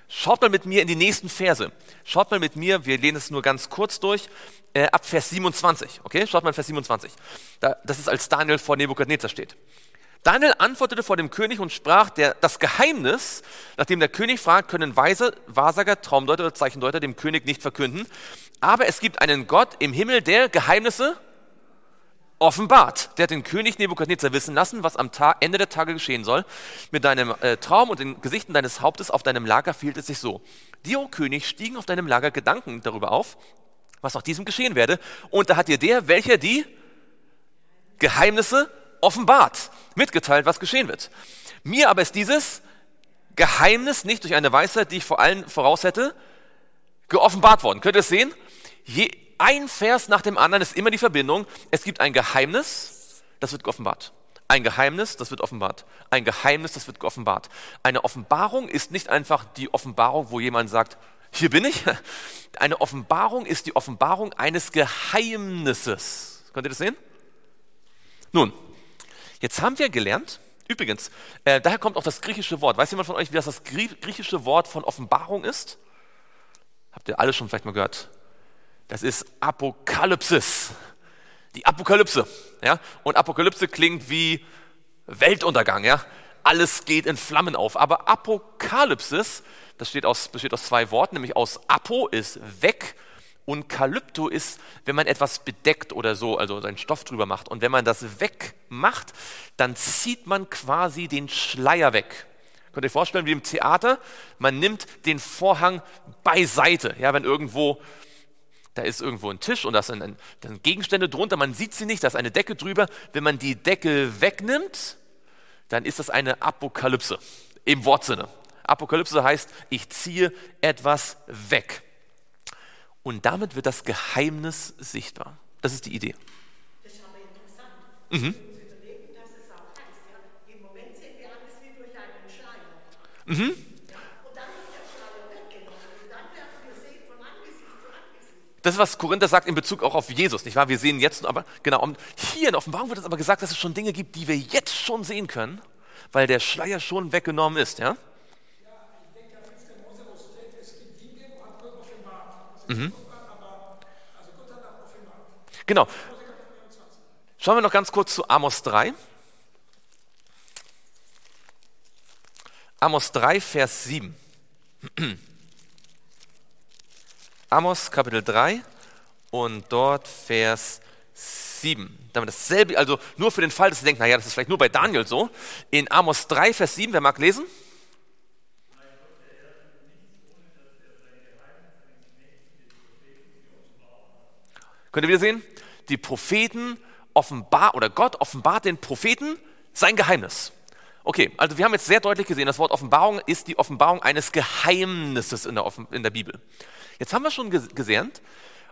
schaut mal mit mir in die nächsten Verse. Schaut mal mit mir, wir lehnen es nur ganz kurz durch, äh, ab Vers 27. Okay, schaut mal in Vers 27. Da, das ist, als Daniel vor Nebukadnezar steht. Daniel antwortete vor dem König und sprach, der, das Geheimnis, nachdem der König fragt, können Weise, Wahrsager, Traumdeuter oder Zeichendeuter dem König nicht verkünden. Aber es gibt einen Gott im Himmel, der Geheimnisse offenbart. Der hat den König Nebukadnezar wissen lassen, was am Tag, Ende der Tage geschehen soll. Mit deinem äh, Traum und den Gesichten deines Hauptes auf deinem Lager fiel es sich so. Dir, o König, stiegen auf deinem Lager Gedanken darüber auf, was nach diesem geschehen werde. Und da hat dir der, welcher die Geheimnisse offenbart, mitgeteilt, was geschehen wird. Mir aber ist dieses Geheimnis nicht durch eine Weisheit, die ich vor allen voraus hätte, geoffenbart worden. Könnt ihr es sehen? Je, ein Vers nach dem anderen ist immer die Verbindung. Es gibt ein Geheimnis, das wird geoffenbart. Ein Geheimnis, das wird offenbart. Ein Geheimnis, das wird geoffenbart. Eine Offenbarung ist nicht einfach die Offenbarung, wo jemand sagt, hier bin ich. <laughs> Eine Offenbarung ist die Offenbarung eines Geheimnisses. Könnt ihr das sehen? Nun, jetzt haben wir gelernt, übrigens, äh, daher kommt auch das griechische Wort. Weiß jemand von euch, wie das das Grie- griechische Wort von Offenbarung ist? Habt ihr alle schon vielleicht mal gehört? Das ist Apokalypsis. Die Apokalypse. Ja? Und Apokalypse klingt wie Weltuntergang. Ja? Alles geht in Flammen auf. Aber Apokalypsis, das aus, besteht aus zwei Worten, nämlich aus Apo ist weg und Kalypto ist, wenn man etwas bedeckt oder so, also seinen Stoff drüber macht. Und wenn man das wegmacht, dann zieht man quasi den Schleier weg. Könnt ihr euch vorstellen, wie im Theater, man nimmt den Vorhang beiseite. Ja, wenn irgendwo da ist irgendwo ein Tisch und da sind, ein, da sind Gegenstände drunter, man sieht sie nicht, da ist eine Decke drüber. Wenn man die Decke wegnimmt, dann ist das eine Apokalypse im Wortsinne. Apokalypse heißt, ich ziehe etwas weg. Und damit wird das Geheimnis sichtbar. Das ist die Idee. Das ist aber interessant. Mhm. Wenn wir uns überlegen, dass es auch heißt, ja, im Moment sehen wir alles wie durch einen Schleier. Mhm. Ja, und dann wird der Schleier weggenommen und dann werden wir sehen von Angesicht zu Angesicht. Das ist, was Korinther sagt in Bezug auch auf Jesus, nicht wahr? Wir sehen jetzt, aber genau, und hier in Offenbarung wird es aber gesagt, dass es schon Dinge gibt, die wir jetzt schon sehen können, weil der Schleier schon weggenommen ist, ja? Mhm. Genau. Schauen wir noch ganz kurz zu Amos 3. Amos 3, Vers 7. <clears throat> Amos Kapitel 3 und dort Vers 7. Damit dasselbe, also nur für den Fall, dass Sie denken, naja, das ist vielleicht nur bei Daniel so. In Amos 3, Vers 7, wer mag lesen? Könnt ihr wieder sehen? Die Propheten offenbar oder Gott offenbart den Propheten sein Geheimnis. Okay, also wir haben jetzt sehr deutlich gesehen, das Wort Offenbarung ist die Offenbarung eines Geheimnisses in der, Offen in der Bibel. Jetzt haben wir schon gesehen,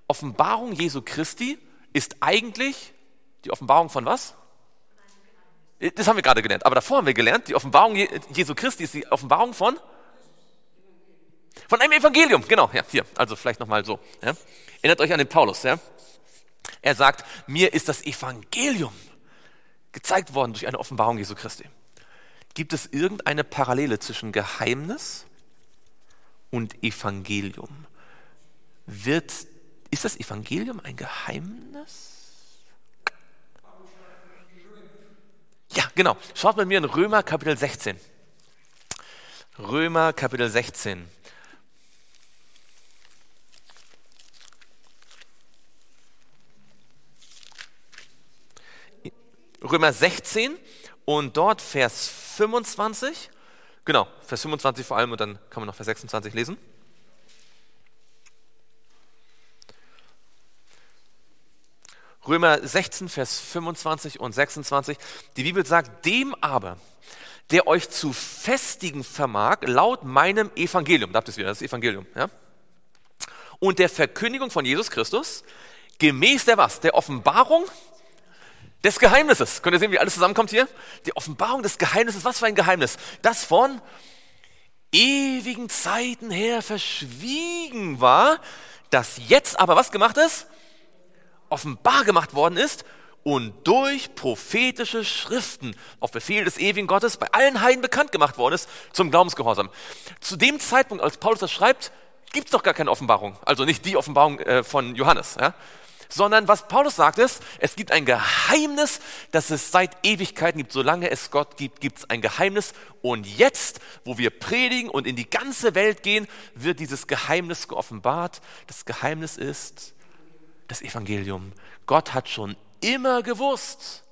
Offenbarung Jesu Christi ist eigentlich die Offenbarung von was? Das haben wir gerade gelernt. Aber davor haben wir gelernt, die Offenbarung Jesu Christi ist die Offenbarung von? Von einem Evangelium, genau. Ja, hier, also vielleicht nochmal so. Ja. Erinnert euch an den Paulus. Ja. Er sagt, mir ist das Evangelium gezeigt worden durch eine Offenbarung Jesu Christi. Gibt es irgendeine Parallele zwischen Geheimnis und Evangelium? Wird, ist das Evangelium ein Geheimnis? Ja, genau. Schaut mit mir in Römer Kapitel 16. Römer Kapitel 16. Römer 16 und dort Vers 25. Genau, Vers 25 vor allem und dann kann man noch Vers 26 lesen. Römer 16, Vers 25 und 26. Die Bibel sagt, dem aber, der euch zu festigen vermag, laut meinem Evangelium, da habt ihr es wieder, das Evangelium, ja? Und der Verkündigung von Jesus Christus, gemäß der was? Der Offenbarung des Geheimnisses. Könnt ihr sehen, wie alles zusammenkommt hier? Die Offenbarung des Geheimnisses. Was für ein Geheimnis? Das von ewigen Zeiten her verschwiegen war, das jetzt aber was gemacht ist? Offenbar gemacht worden ist und durch prophetische Schriften auf Befehl des ewigen Gottes bei allen Heiden bekannt gemacht worden ist zum Glaubensgehorsam. Zu dem Zeitpunkt, als Paulus das schreibt, gibt es doch gar keine Offenbarung. Also nicht die Offenbarung äh, von Johannes. Ja? Sondern was Paulus sagt ist, es gibt ein Geheimnis, das es seit Ewigkeiten gibt. Solange es Gott gibt, gibt es ein Geheimnis. Und jetzt, wo wir predigen und in die ganze Welt gehen, wird dieses Geheimnis geoffenbart. Das Geheimnis ist das Evangelium. Gott hat schon immer gewusst,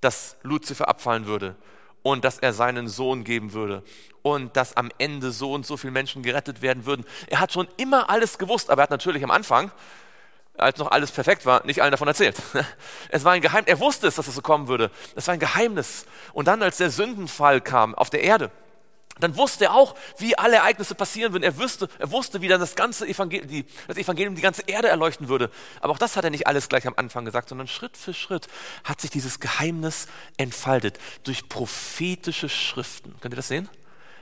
dass Luzifer abfallen würde und dass er seinen Sohn geben würde und dass am Ende so und so viele Menschen gerettet werden würden. Er hat schon immer alles gewusst, aber er hat natürlich am Anfang als noch alles perfekt war, nicht allen davon erzählt. <laughs> Es war ein Geheimnis. Er wusste es, dass es so kommen würde. Es war ein Geheimnis. Und dann, als der Sündenfall kam auf der Erde, dann wusste er auch, wie alle Ereignisse passieren würden. Er wusste, er wusste, wie dann das ganze Evangelium die, das Evangelium die ganze Erde erleuchten würde. Aber auch das hat er nicht alles gleich am Anfang gesagt, sondern Schritt für Schritt hat sich dieses Geheimnis entfaltet durch prophetische Schriften. Könnt ihr das sehen?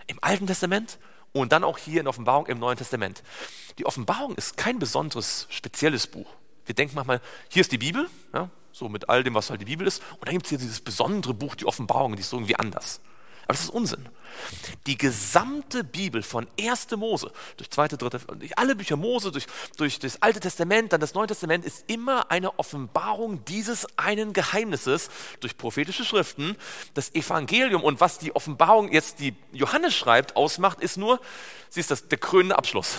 Im Alten Testament und dann auch hier in Offenbarung im Neuen Testament. Die Offenbarung ist kein besonderes, spezielles Buch. Wir denken manchmal, hier ist die Bibel, ja, so mit all dem, was halt die Bibel ist, und dann gibt es hier dieses besondere Buch, die Offenbarung, die ist irgendwie anders. Aber das ist Unsinn. Die gesamte Bibel von 1. Mose, durch 2., 3., durch alle Bücher Mose, durch, durch das Alte Testament, dann das Neue Testament, ist immer eine Offenbarung dieses einen Geheimnisses durch prophetische Schriften, das Evangelium. Und was die Offenbarung jetzt, die Johannes schreibt, ausmacht, ist nur, sie ist das, der krönende Abschluss.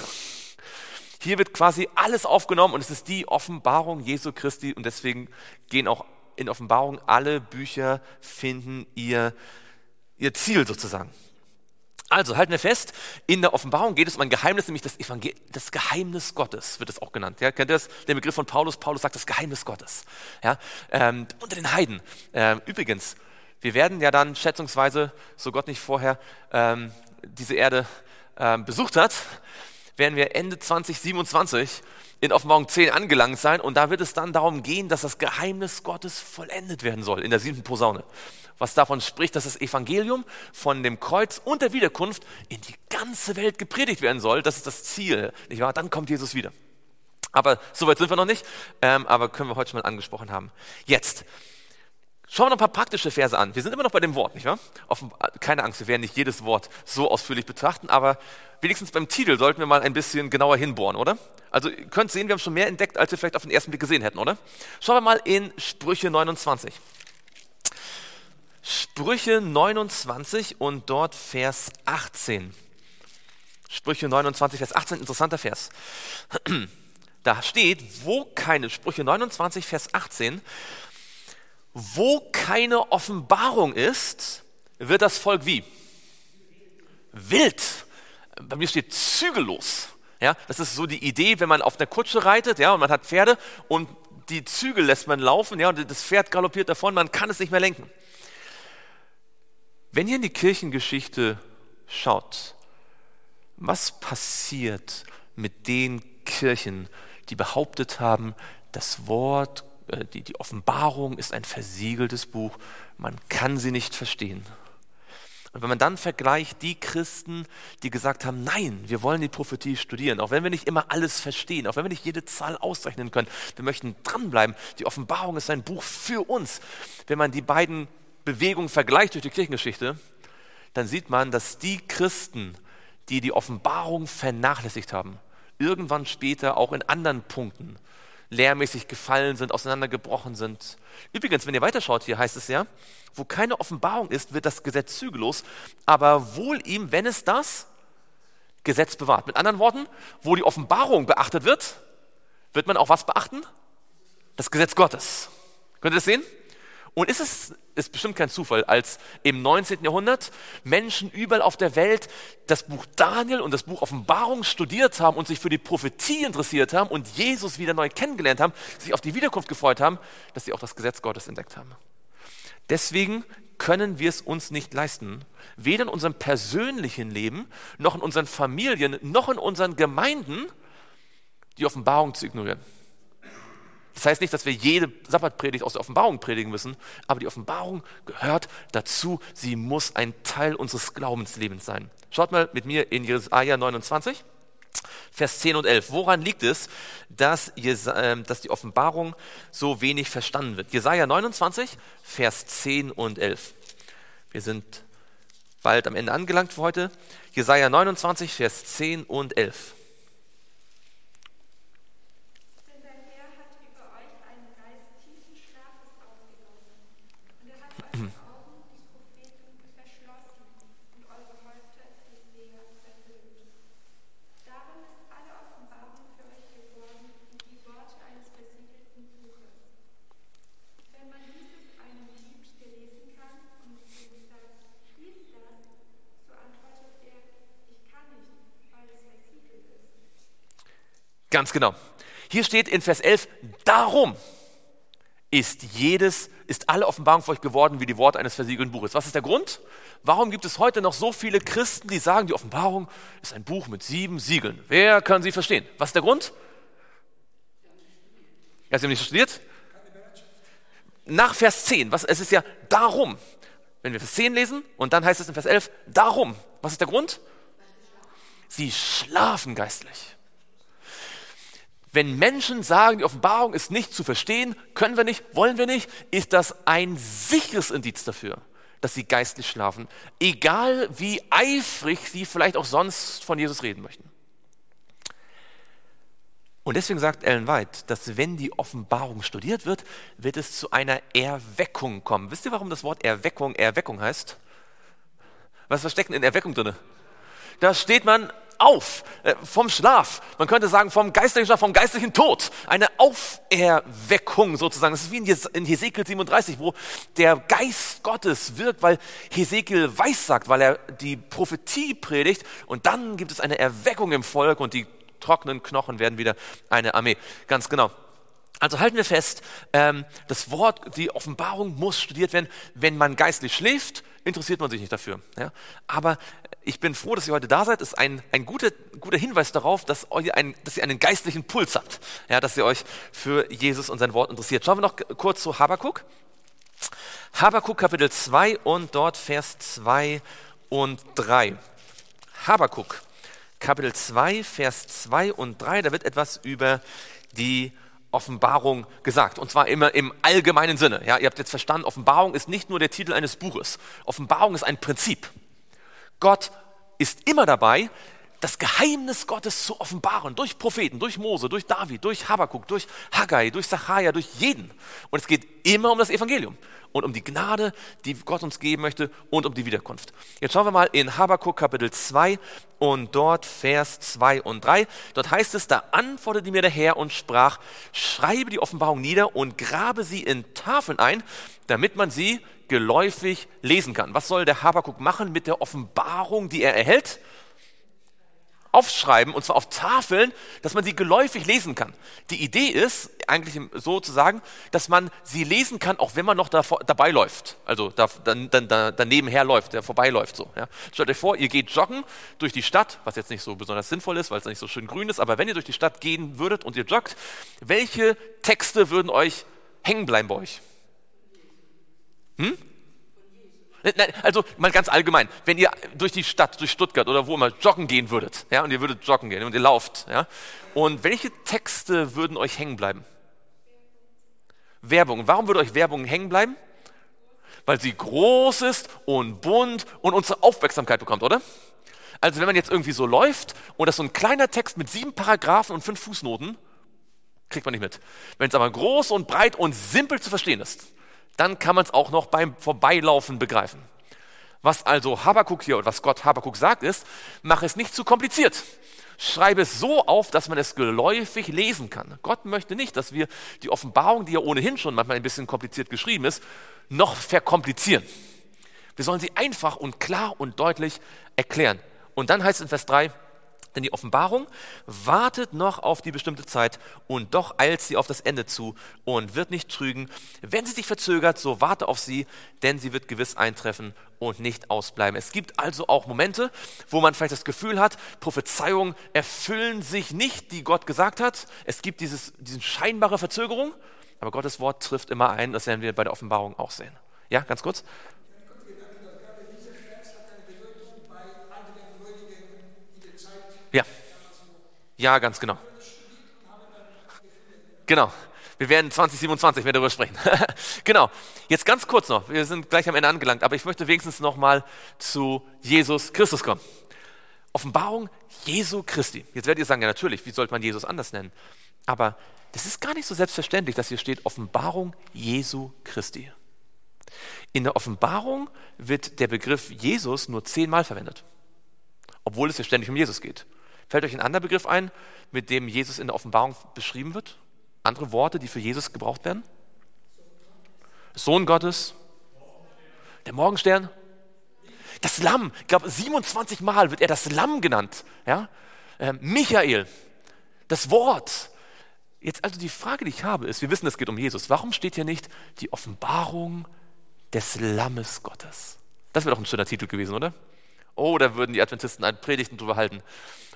Hier wird quasi alles aufgenommen und es ist die Offenbarung Jesu Christi und deswegen gehen auch in Offenbarung alle Bücher finden ihr ihr Ziel sozusagen. Also halten wir fest, in der Offenbarung geht es um ein Geheimnis, nämlich das, Evangel das Geheimnis Gottes, wird es auch genannt. Ja, kennt ihr das? Den Begriff von Paulus? Paulus sagt das Geheimnis Gottes. Ja, ähm, unter den Heiden. Ähm, übrigens, wir werden ja dann schätzungsweise, so Gott nicht vorher ähm, diese Erde ähm, besucht hat, werden wir Ende 2027 in Offenbarung 10 angelangt sein und da wird es dann darum gehen, dass das Geheimnis Gottes vollendet werden soll in der siebten Posaune was davon spricht, dass das Evangelium von dem Kreuz und der Wiederkunft in die ganze Welt gepredigt werden soll. Das ist das Ziel, nicht wahr? Dann kommt Jesus wieder. Aber soweit sind wir noch nicht, ähm, aber können wir heute schon mal angesprochen haben. Jetzt, schauen wir noch ein paar praktische Verse an. Wir sind immer noch bei dem Wort, nicht wahr? Offen, keine Angst, wir werden nicht jedes Wort so ausführlich betrachten, aber wenigstens beim Titel sollten wir mal ein bisschen genauer hinbohren, oder? Also ihr könnt sehen, wir haben schon mehr entdeckt, als wir vielleicht auf den ersten Blick gesehen hätten, oder? Schauen wir mal in Sprüche 29. Sprüche 29 und dort Vers 18. Sprüche 29, Vers 18, interessanter Vers. <clears throat> Da steht, wo keine, Sprüche 29, Vers 18, wo keine Offenbarung ist, wird das Volk wie? Wild. Bei mir steht zügellos. Ja, das ist so die Idee, wenn man auf einer Kutsche reitet, ja, und man hat Pferde und die Zügel lässt man laufen, ja, und das Pferd galoppiert davon, man kann es nicht mehr lenken. Wenn ihr in die Kirchengeschichte schaut, was passiert mit den Kirchen, die behauptet haben, das Wort, die, die Offenbarung ist ein versiegeltes Buch, man kann sie nicht verstehen. Und wenn man dann vergleicht die Christen, die gesagt haben, nein, wir wollen die Prophetie studieren, auch wenn wir nicht immer alles verstehen, auch wenn wir nicht jede Zahl ausrechnen können, wir möchten dranbleiben, die Offenbarung ist ein Buch für uns. Wenn man die beiden Bewegungen vergleicht durch die Kirchengeschichte, dann sieht man, dass die Christen, die die Offenbarung vernachlässigt haben, irgendwann später auch in anderen Punkten lehrmäßig gefallen sind, auseinandergebrochen sind. Übrigens, wenn ihr weiterschaut, hier heißt es ja, wo keine Offenbarung ist, wird das Gesetz zügellos, aber wohl ihm, wenn es das Gesetz bewahrt. Mit anderen Worten, wo die Offenbarung beachtet wird, wird man auch was beachten? Das Gesetz Gottes. Könnt ihr das sehen? Und ist es ist bestimmt kein Zufall, als im 19. Jahrhundert Menschen überall auf der Welt das Buch Daniel und das Buch Offenbarung studiert haben und sich für die Prophetie interessiert haben und Jesus wieder neu kennengelernt haben, sich auf die Wiederkunft gefreut haben, dass sie auch das Gesetz Gottes entdeckt haben. Deswegen können wir es uns nicht leisten, weder in unserem persönlichen Leben, noch in unseren Familien, noch in unseren Gemeinden, die Offenbarung zu ignorieren. Das heißt nicht, dass wir jede Sabbatpredigt aus der Offenbarung predigen müssen, aber die Offenbarung gehört dazu. Sie muss ein Teil unseres Glaubenslebens sein. Schaut mal mit mir in Jesaja 29, Vers 10 und 11. Woran liegt es, dass, ähm, dass die Offenbarung so wenig verstanden wird? Jesaja 29, Vers 10 und 11. Wir sind bald am Ende angelangt für heute. Jesaja 29, Vers 10 und 11. Denn der Herr hat über euch einen Geist tiefen Schlafes ausgegossen. Und er hat eure Augen, die Propheten, verschlossen und eure Häupter, die Seher, verhüllt. Darum ist alle Offenbarung für euch geworden, wie die Worte eines versiegelten Buches. Wenn man dieses einem Dieb, der lesen kann, und ihm sagt, lies das, so antwortet er, ich kann nicht, weil es versiegelt ist. Ganz genau. Hier steht in Vers 11, darum ist jedes, ist alle Offenbarung für euch geworden wie die Worte eines versiegelten Buches. Was ist der Grund? Warum gibt es heute noch so viele Christen, die sagen, die Offenbarung ist ein Buch mit sieben Siegeln? Wer kann sie verstehen? Was ist der Grund? Ja, sie haben nicht studiert? Nach Vers 10, was, es ist ja darum. Wenn wir Vers 10 lesen und dann heißt es in Vers 11, darum. Was ist der Grund? Sie schlafen geistlich. Wenn Menschen sagen, die Offenbarung ist nicht zu verstehen, können wir nicht, wollen wir nicht, ist das ein sicheres Indiz dafür, dass sie geistlich schlafen, egal wie eifrig sie vielleicht auch sonst von Jesus reden möchten. Und deswegen sagt Ellen White, dass wenn die Offenbarung studiert wird, wird es zu einer Erweckung kommen. Wisst ihr, warum das Wort Erweckung Erweckung heißt? Was versteckt in Erweckung drinne? Da steht man auf äh, vom Schlaf. Man könnte sagen vom geistlichen Schlaf, vom geistlichen Tod. Eine Auferweckung sozusagen. Das ist wie in, Jes Hesekiel 37, wo der Geist Gottes wirkt, weil Hesekiel weissagt, weil er die Prophetie predigt und dann gibt es eine Erweckung im Volk und die trockenen Knochen werden wieder eine Armee. Ganz genau. Also halten wir fest, ähm, das Wort, die Offenbarung muss studiert werden. Wenn man geistlich schläft, interessiert man sich nicht dafür. Aber ich bin froh, dass ihr heute da seid. Ist ein, ein guter, guter Hinweis darauf, dass, ihr ein, dass ihr einen geistlichen Puls habt. Ja, dass ihr euch für Jesus und sein Wort interessiert. Schauen wir noch kurz zu Habakuk. Habakuk Kapitel 2 und dort Vers 2 und 3. Habakuk Kapitel 2, Vers 2 und 3, da wird etwas über die Offenbarung gesagt. Und zwar immer im allgemeinen Sinne. Ja, ihr habt jetzt verstanden, Offenbarung ist nicht nur der Titel eines Buches. Offenbarung ist ein Prinzip. Gott ist immer dabei, das Geheimnis Gottes zu offenbaren. Durch Propheten, durch Mose, durch David, durch Habakkuk, durch Haggai, durch Zachariah, durch jeden. Und es geht immer um das Evangelium und um die Gnade, die Gott uns geben möchte und um die Wiederkunft. Jetzt schauen wir mal in Habakkuk Kapitel 2 und dort Vers 2 und 3. Dort heißt es, da antwortete mir der Herr und sprach, schreibe die Offenbarung nieder und grabe sie in Tafeln ein, damit man sie geläufig lesen kann. Was soll der Habakkuk machen mit der Offenbarung, die er erhält? Aufschreiben, und zwar auf Tafeln, dass man sie geläufig lesen kann. Die Idee ist eigentlich so zu sagen, dass man sie lesen kann, auch wenn man noch davor, dabei läuft. Also da, dann, dann, da, daneben herläuft, der vorbeiläuft. So, ja. Stellt euch vor, ihr geht joggen durch die Stadt, was jetzt nicht so besonders sinnvoll ist, weil es nicht so schön grün ist, aber wenn ihr durch die Stadt gehen würdet und ihr joggt, welche Texte würden euch hängen bleiben bei euch? Hm? Nein, also mal ganz allgemein, wenn ihr durch die Stadt, durch Stuttgart oder wo immer joggen gehen würdet, ja, und ihr würdet joggen gehen und ihr lauft, ja, und welche Texte würden euch hängen bleiben? Werbung. Warum würde euch Werbung hängen bleiben? Weil sie groß ist und bunt und unsere Aufmerksamkeit bekommt, oder? Also wenn man jetzt irgendwie so läuft und das ist so ein kleiner Text mit sieben Paragraphen und fünf Fußnoten, kriegt man nicht mit. Wenn es aber groß und breit und simpel zu verstehen ist, dann kann man es auch noch beim Vorbeilaufen begreifen. Was also Habakuk hier und was Gott Habakuk sagt ist, mach es nicht zu kompliziert. Schreibe es so auf, dass man es geläufig lesen kann. Gott möchte nicht, dass wir die Offenbarung, die ja ohnehin schon manchmal ein bisschen kompliziert geschrieben ist, noch verkomplizieren. Wir sollen sie einfach und klar und deutlich erklären. Und dann heißt es in Vers 3, denn die Offenbarung wartet noch auf die bestimmte Zeit und doch eilt sie auf das Ende zu und wird nicht trügen. Wenn sie sich verzögert, so warte auf sie, denn sie wird gewiss eintreffen und nicht ausbleiben. Es gibt also auch Momente, wo man vielleicht das Gefühl hat, Prophezeiungen erfüllen sich nicht, die Gott gesagt hat. Es gibt dieses, diese scheinbare Verzögerung, aber Gottes Wort trifft immer ein. Das werden wir bei der Offenbarung auch sehen. Ja, ganz kurz. Ja. Ja, ganz genau. Genau. Wir werden 2027 mehr darüber sprechen. <laughs> genau. Jetzt ganz kurz noch. Wir sind gleich am Ende angelangt, aber ich möchte wenigstens noch mal zu Jesus Christus kommen. Offenbarung Jesu Christi. Jetzt werdet ihr sagen, ja natürlich, wie sollte man Jesus anders nennen? Aber das ist gar nicht so selbstverständlich, dass hier steht Offenbarung Jesu Christi. In der Offenbarung wird der Begriff Jesus nur zehnmal verwendet, obwohl es ja ständig um Jesus geht. Fällt euch ein anderer Begriff ein, mit dem Jesus in der Offenbarung beschrieben wird? Andere Worte, die für Jesus gebraucht werden? Sohn Gottes, der Morgenstern, das Lamm. Ich glaube, 27 Mal wird er das Lamm genannt. Ja? Äh, Michael, das Wort. Jetzt also die Frage, die ich habe, ist, wir wissen, es geht um Jesus. Warum steht hier nicht die Offenbarung des Lammes Gottes? Das wäre doch ein schöner Titel gewesen, oder? Da würden die Adventisten ein Predigten drüber halten.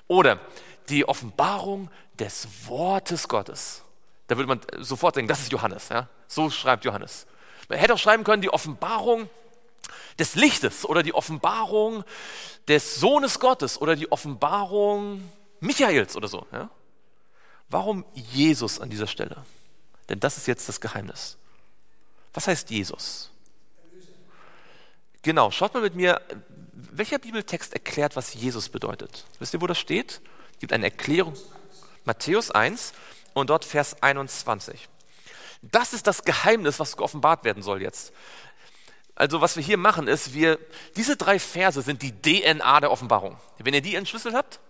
Oder die Offenbarung des Wortes Gottes. Da würde man sofort denken, das ist Johannes. Ja? So schreibt Johannes. Man hätte auch schreiben können, die Offenbarung des Lichtes oder die Offenbarung des Sohnes Gottes oder die Offenbarung Michaels oder so. Ja? Warum Jesus an dieser Stelle? Denn das ist jetzt das Geheimnis. Was heißt Jesus? Genau, schaut mal mit mir, welcher Bibeltext erklärt, was Jesus bedeutet? Wisst ihr, wo das steht? Es gibt eine Erklärung. Matthäus 1 und dort Vers 21. Das ist das Geheimnis, was geoffenbart werden soll jetzt. Also was wir hier machen ist, wir, diese drei Verse sind die DNA der Offenbarung. Wenn ihr die entschlüsselt habt,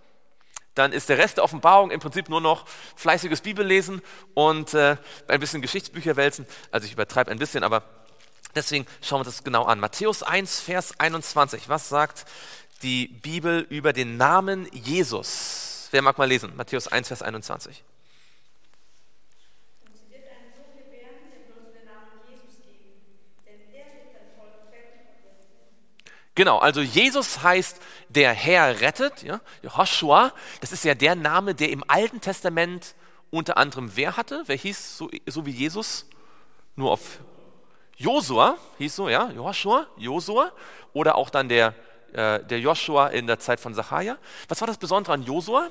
dann ist der Rest der Offenbarung im Prinzip nur noch fleißiges Bibellesen und äh, ein bisschen Geschichtsbücher wälzen. Also ich übertreibe ein bisschen, aber Deswegen schauen wir uns das genau an. Matthäus 1, Vers 21. Was sagt die Bibel über den Namen Jesus? Wer mag mal lesen? Matthäus 1, Vers 21. Und sie wird einen Sohn gebären, dem bloß den Namen Jesus geben, denn er wird das Volk retten. Genau, also Jesus heißt der Herr rettet, ja, Joshua, das ist ja der Name, der im Alten Testament unter anderem wer hatte? Wer hieß so, so wie Jesus? Nur auf Josua hieß so, ja, Joshua, Josua, oder auch dann der äh, der Joshua in der Zeit von Sacharja. Was war das Besondere an Josua?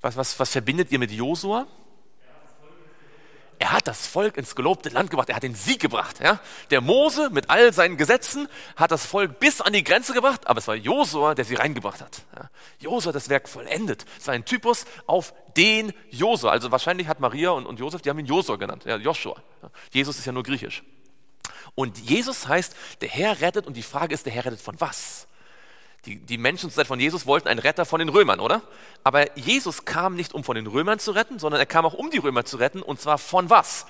Was, was, was verbindet ihr mit Josua? Er hat das Volk ins gelobte Land gebracht. Er hat den Sieg gebracht. Ja? Der Mose mit all seinen Gesetzen hat das Volk bis an die Grenze gebracht, aber es war Josua, der sie reingebracht hat. Ja? Josua hat das Werk vollendet. Es war ein Typus auf den Josua. Also wahrscheinlich hat Maria und, und Josef, die haben ihn Josua genannt, ja, Joshua. Ja? Jesus ist ja nur griechisch. Und Jesus heißt, der Herr rettet und die Frage ist, der Herr rettet von was? Die, die Menschen zur Zeit von Jesus wollten einen Retter von den Römern, oder? Aber Jesus kam nicht, um von den Römern zu retten, sondern er kam auch, um die Römer zu retten. Und zwar von was?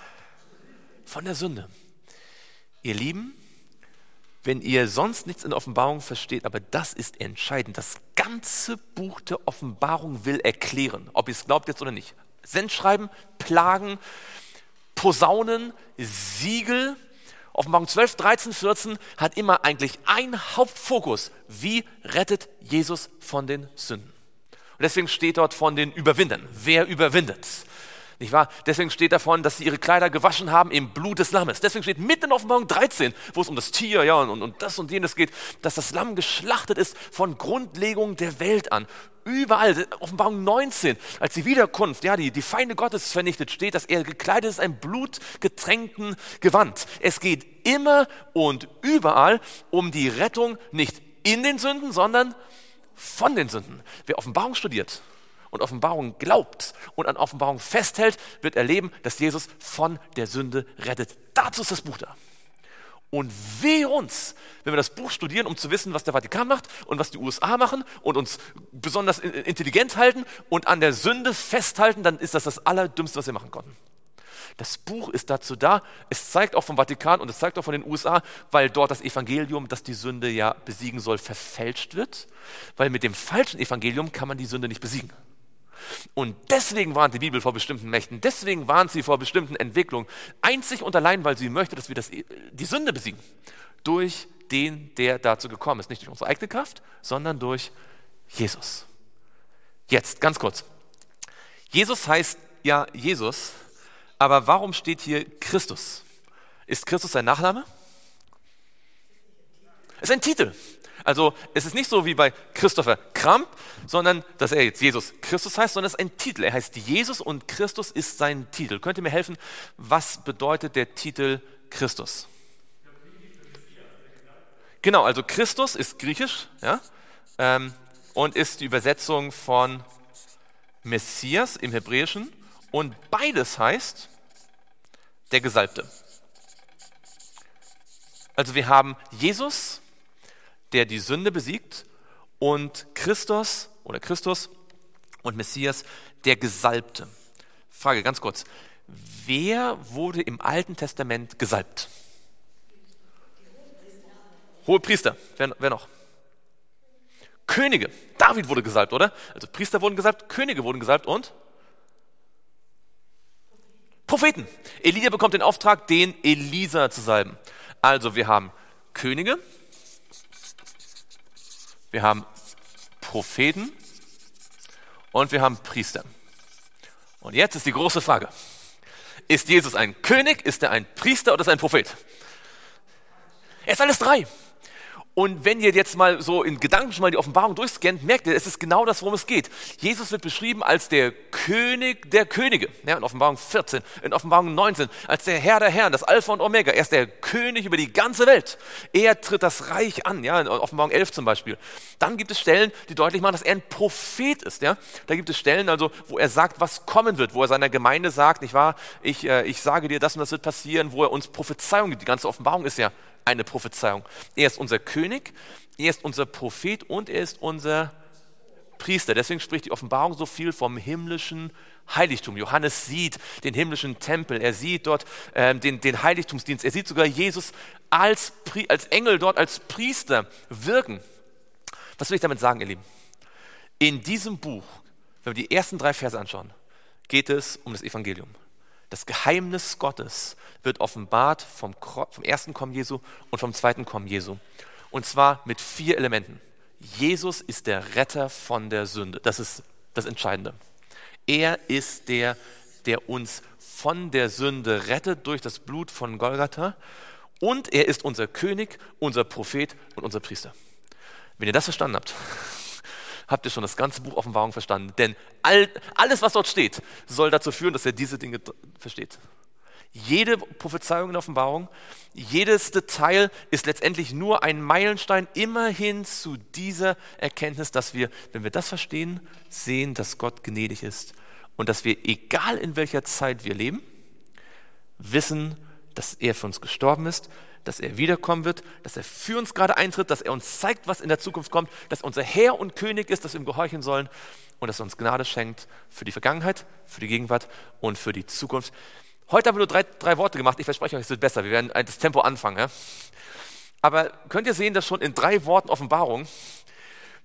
Von der Sünde. Ihr Lieben, wenn ihr sonst nichts in Offenbarung versteht, aber das ist entscheidend. Das ganze Buch der Offenbarung will erklären, ob ihr es glaubt jetzt oder nicht. Sendschreiben, Plagen, Posaunen, Siegel, Offenbarung 12, 13, 14 hat immer eigentlich ein Hauptfokus. Wie rettet Jesus von den Sünden? Und deswegen steht dort von den Überwindern. Wer überwindet? Nicht wahr? Deswegen steht davon, dass sie ihre Kleider gewaschen haben im Blut des Lammes. Deswegen steht mitten in Offenbarung 13, wo es um das Tier ja, und, und das und jenes geht, dass das Lamm geschlachtet ist von Grundlegung der Welt an. Überall, Offenbarung 19, als die Wiederkunft, ja, die, die Feinde Gottes vernichtet, steht, dass er gekleidet ist, ein blutgetränkten Gewand. Es geht immer und überall um die Rettung nicht in den Sünden, sondern von den Sünden. Wer Offenbarung studiert und Offenbarung glaubt und an Offenbarung festhält, wird erleben, dass Jesus von der Sünde rettet. Dazu ist das Buch da. Und weh uns, wenn wir das Buch studieren, um zu wissen, was der Vatikan macht und was die USA machen und uns besonders intelligent halten und an der Sünde festhalten, dann ist das das Allerdümmste, was wir machen konnten. Das Buch ist dazu da, es zeigt auch vom Vatikan und es zeigt auch von den USA, weil dort das Evangelium, das die Sünde ja besiegen soll, verfälscht wird, weil mit dem falschen Evangelium kann man die Sünde nicht besiegen. Und deswegen warnt die Bibel vor bestimmten Mächten, deswegen warnt sie vor bestimmten Entwicklungen, einzig und allein, weil sie möchte, dass wir das, die Sünde besiegen. Durch den, der dazu gekommen ist. Nicht durch unsere eigene Kraft, sondern durch Jesus. Jetzt, ganz kurz. Jesus heißt ja Jesus, aber warum steht hier Christus? Ist Christus sein Nachname? Ist ein Titel. Also es ist nicht so wie bei Christopher Kramp, sondern dass er jetzt Jesus Christus heißt, sondern es ist ein Titel. Er heißt Jesus und Christus ist sein Titel. Könnt ihr mir helfen, was bedeutet der Titel Christus? Genau, also Christus ist griechisch ja, ähm, und ist die Übersetzung von Messias im Hebräischen und beides heißt der Gesalbte. Also wir haben Jesus der die Sünde besiegt und Christus oder Christus und Messias, der Gesalbte. Frage ganz kurz. Wer wurde im Alten Testament gesalbt? Hohe Priester. Wer, wer noch? Könige. David wurde gesalbt, oder? Also Priester wurden gesalbt, Könige wurden gesalbt und Propheten. Elia bekommt den Auftrag, den Elisa zu salben. Also wir haben Könige, wir haben Propheten und wir haben Priester. Und jetzt ist die große Frage. Ist Jesus ein König, ist er ein Priester oder ist er ein Prophet? Er ist alles drei. Und wenn ihr jetzt mal so in Gedanken schon mal die Offenbarung durchscannt, merkt ihr, es ist genau das, worum es geht. Jesus wird beschrieben als der König der Könige. Ja, in Offenbarung 14, in Offenbarung 19, als der Herr der Herren, das Alpha und Omega. Er ist der König über die ganze Welt. Er tritt das Reich an, ja, in Offenbarung 11 zum Beispiel. Dann gibt es Stellen, die deutlich machen, dass er ein Prophet ist. Ja. Da gibt es Stellen, also, wo er sagt, was kommen wird, wo er seiner Gemeinde sagt, nicht wahr, ich, äh, ich sage dir, das und das wird passieren, wo er uns Prophezeiung gibt. Die ganze Offenbarung ist ja eine Prophezeiung. Er ist unser König, er ist unser Prophet und er ist unser Priester. Deswegen spricht die Offenbarung so viel vom himmlischen Heiligtum. Johannes sieht den himmlischen Tempel, er sieht dort ähm, den, den Heiligtumsdienst, er sieht sogar Jesus als, als Engel dort, als Priester wirken. Was will ich damit sagen, ihr Lieben? In diesem Buch, wenn wir die ersten drei Verse anschauen, geht es um das Evangelium. Das Geheimnis Gottes wird offenbart vom, vom ersten Kommen Jesu und vom zweiten Kommen Jesu. Und zwar mit vier Elementen. Jesus ist der Retter von der Sünde. Das ist das Entscheidende. Er ist der, der uns von der Sünde rettet durch das Blut von Golgatha. Und er ist unser König, unser Prophet und unser Priester. Wenn ihr das verstanden habt, habt ihr schon das ganze Buch Offenbarung verstanden. Denn all, alles, was dort steht, soll dazu führen, dass er diese Dinge versteht. Jede Prophezeiung in Offenbarung, jedes Detail ist letztendlich nur ein Meilenstein immerhin zu dieser Erkenntnis, dass wir, wenn wir das verstehen, sehen, dass Gott gnädig ist und dass wir, egal in welcher Zeit wir leben, wissen, dass er für uns gestorben ist, dass er wiederkommen wird, dass er für uns gerade eintritt, dass er uns zeigt, was in der Zukunft kommt, dass er unser Herr und König ist, dass wir ihm gehorchen sollen und dass er uns Gnade schenkt für die Vergangenheit, für die Gegenwart und für die Zukunft. Heute haben wir nur drei, drei Worte gemacht. Ich verspreche euch, es wird besser. Wir werden das Tempo anfangen. Ja? Aber könnt ihr sehen, dass schon in drei Worten Offenbarung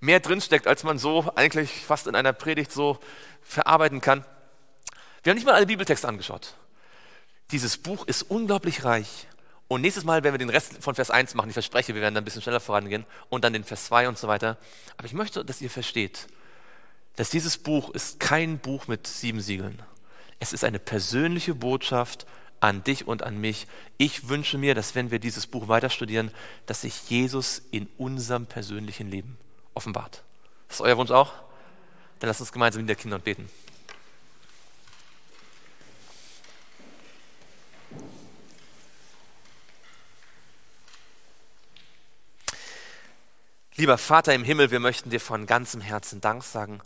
mehr drinsteckt, als man so eigentlich fast in einer Predigt so verarbeiten kann? Wir haben nicht mal alle Bibeltexte angeschaut. Dieses Buch ist unglaublich reich. Und nächstes Mal werden wir den Rest von Vers 1 machen. Ich verspreche, wir werden dann ein bisschen schneller vorangehen. Und dann den Vers 2 und so weiter. Aber ich möchte, dass ihr versteht, dass dieses Buch ist kein Buch mit sieben Siegeln. Es ist eine persönliche Botschaft an dich und an mich. Ich wünsche mir, dass wenn wir dieses Buch weiter studieren, dass sich Jesus in unserem persönlichen Leben offenbart. Ist euer Wunsch auch? Dann lasst uns gemeinsam in der Kinder und beten. Lieber Vater im Himmel, wir möchten dir von ganzem Herzen Dank sagen,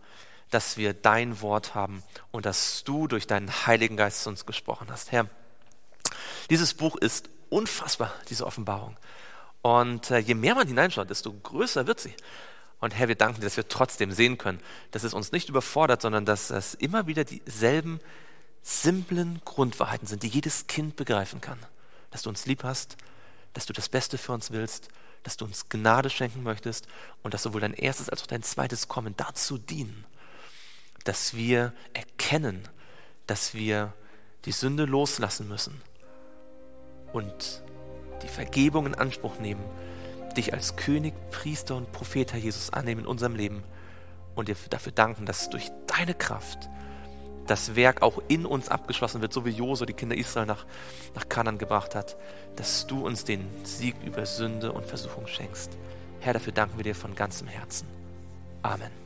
dass wir dein Wort haben und dass du durch deinen Heiligen Geist zu uns gesprochen hast. Herr, dieses Buch ist unfassbar, diese Offenbarung. Und äh, je mehr man hineinschaut, desto größer wird sie. Und Herr, wir danken dir, dass wir trotzdem sehen können, dass es uns nicht überfordert, sondern dass es immer wieder dieselben simplen Grundwahrheiten sind, die jedes Kind begreifen kann. Dass du uns lieb hast, dass du das Beste für uns willst dass du uns Gnade schenken möchtest und dass sowohl dein erstes als auch dein zweites Kommen dazu dienen, dass wir erkennen, dass wir die Sünde loslassen müssen und die Vergebung in Anspruch nehmen, dich als König, Priester und Prophet, Herr Jesus, annehmen in unserem Leben und dir dafür danken, dass durch deine Kraft das Werk auch in uns abgeschlossen wird, so wie Josua die Kinder Israel nach, nach Kanan gebracht hat, dass du uns den Sieg über Sünde und Versuchung schenkst. Herr, dafür danken wir dir von ganzem Herzen. Amen.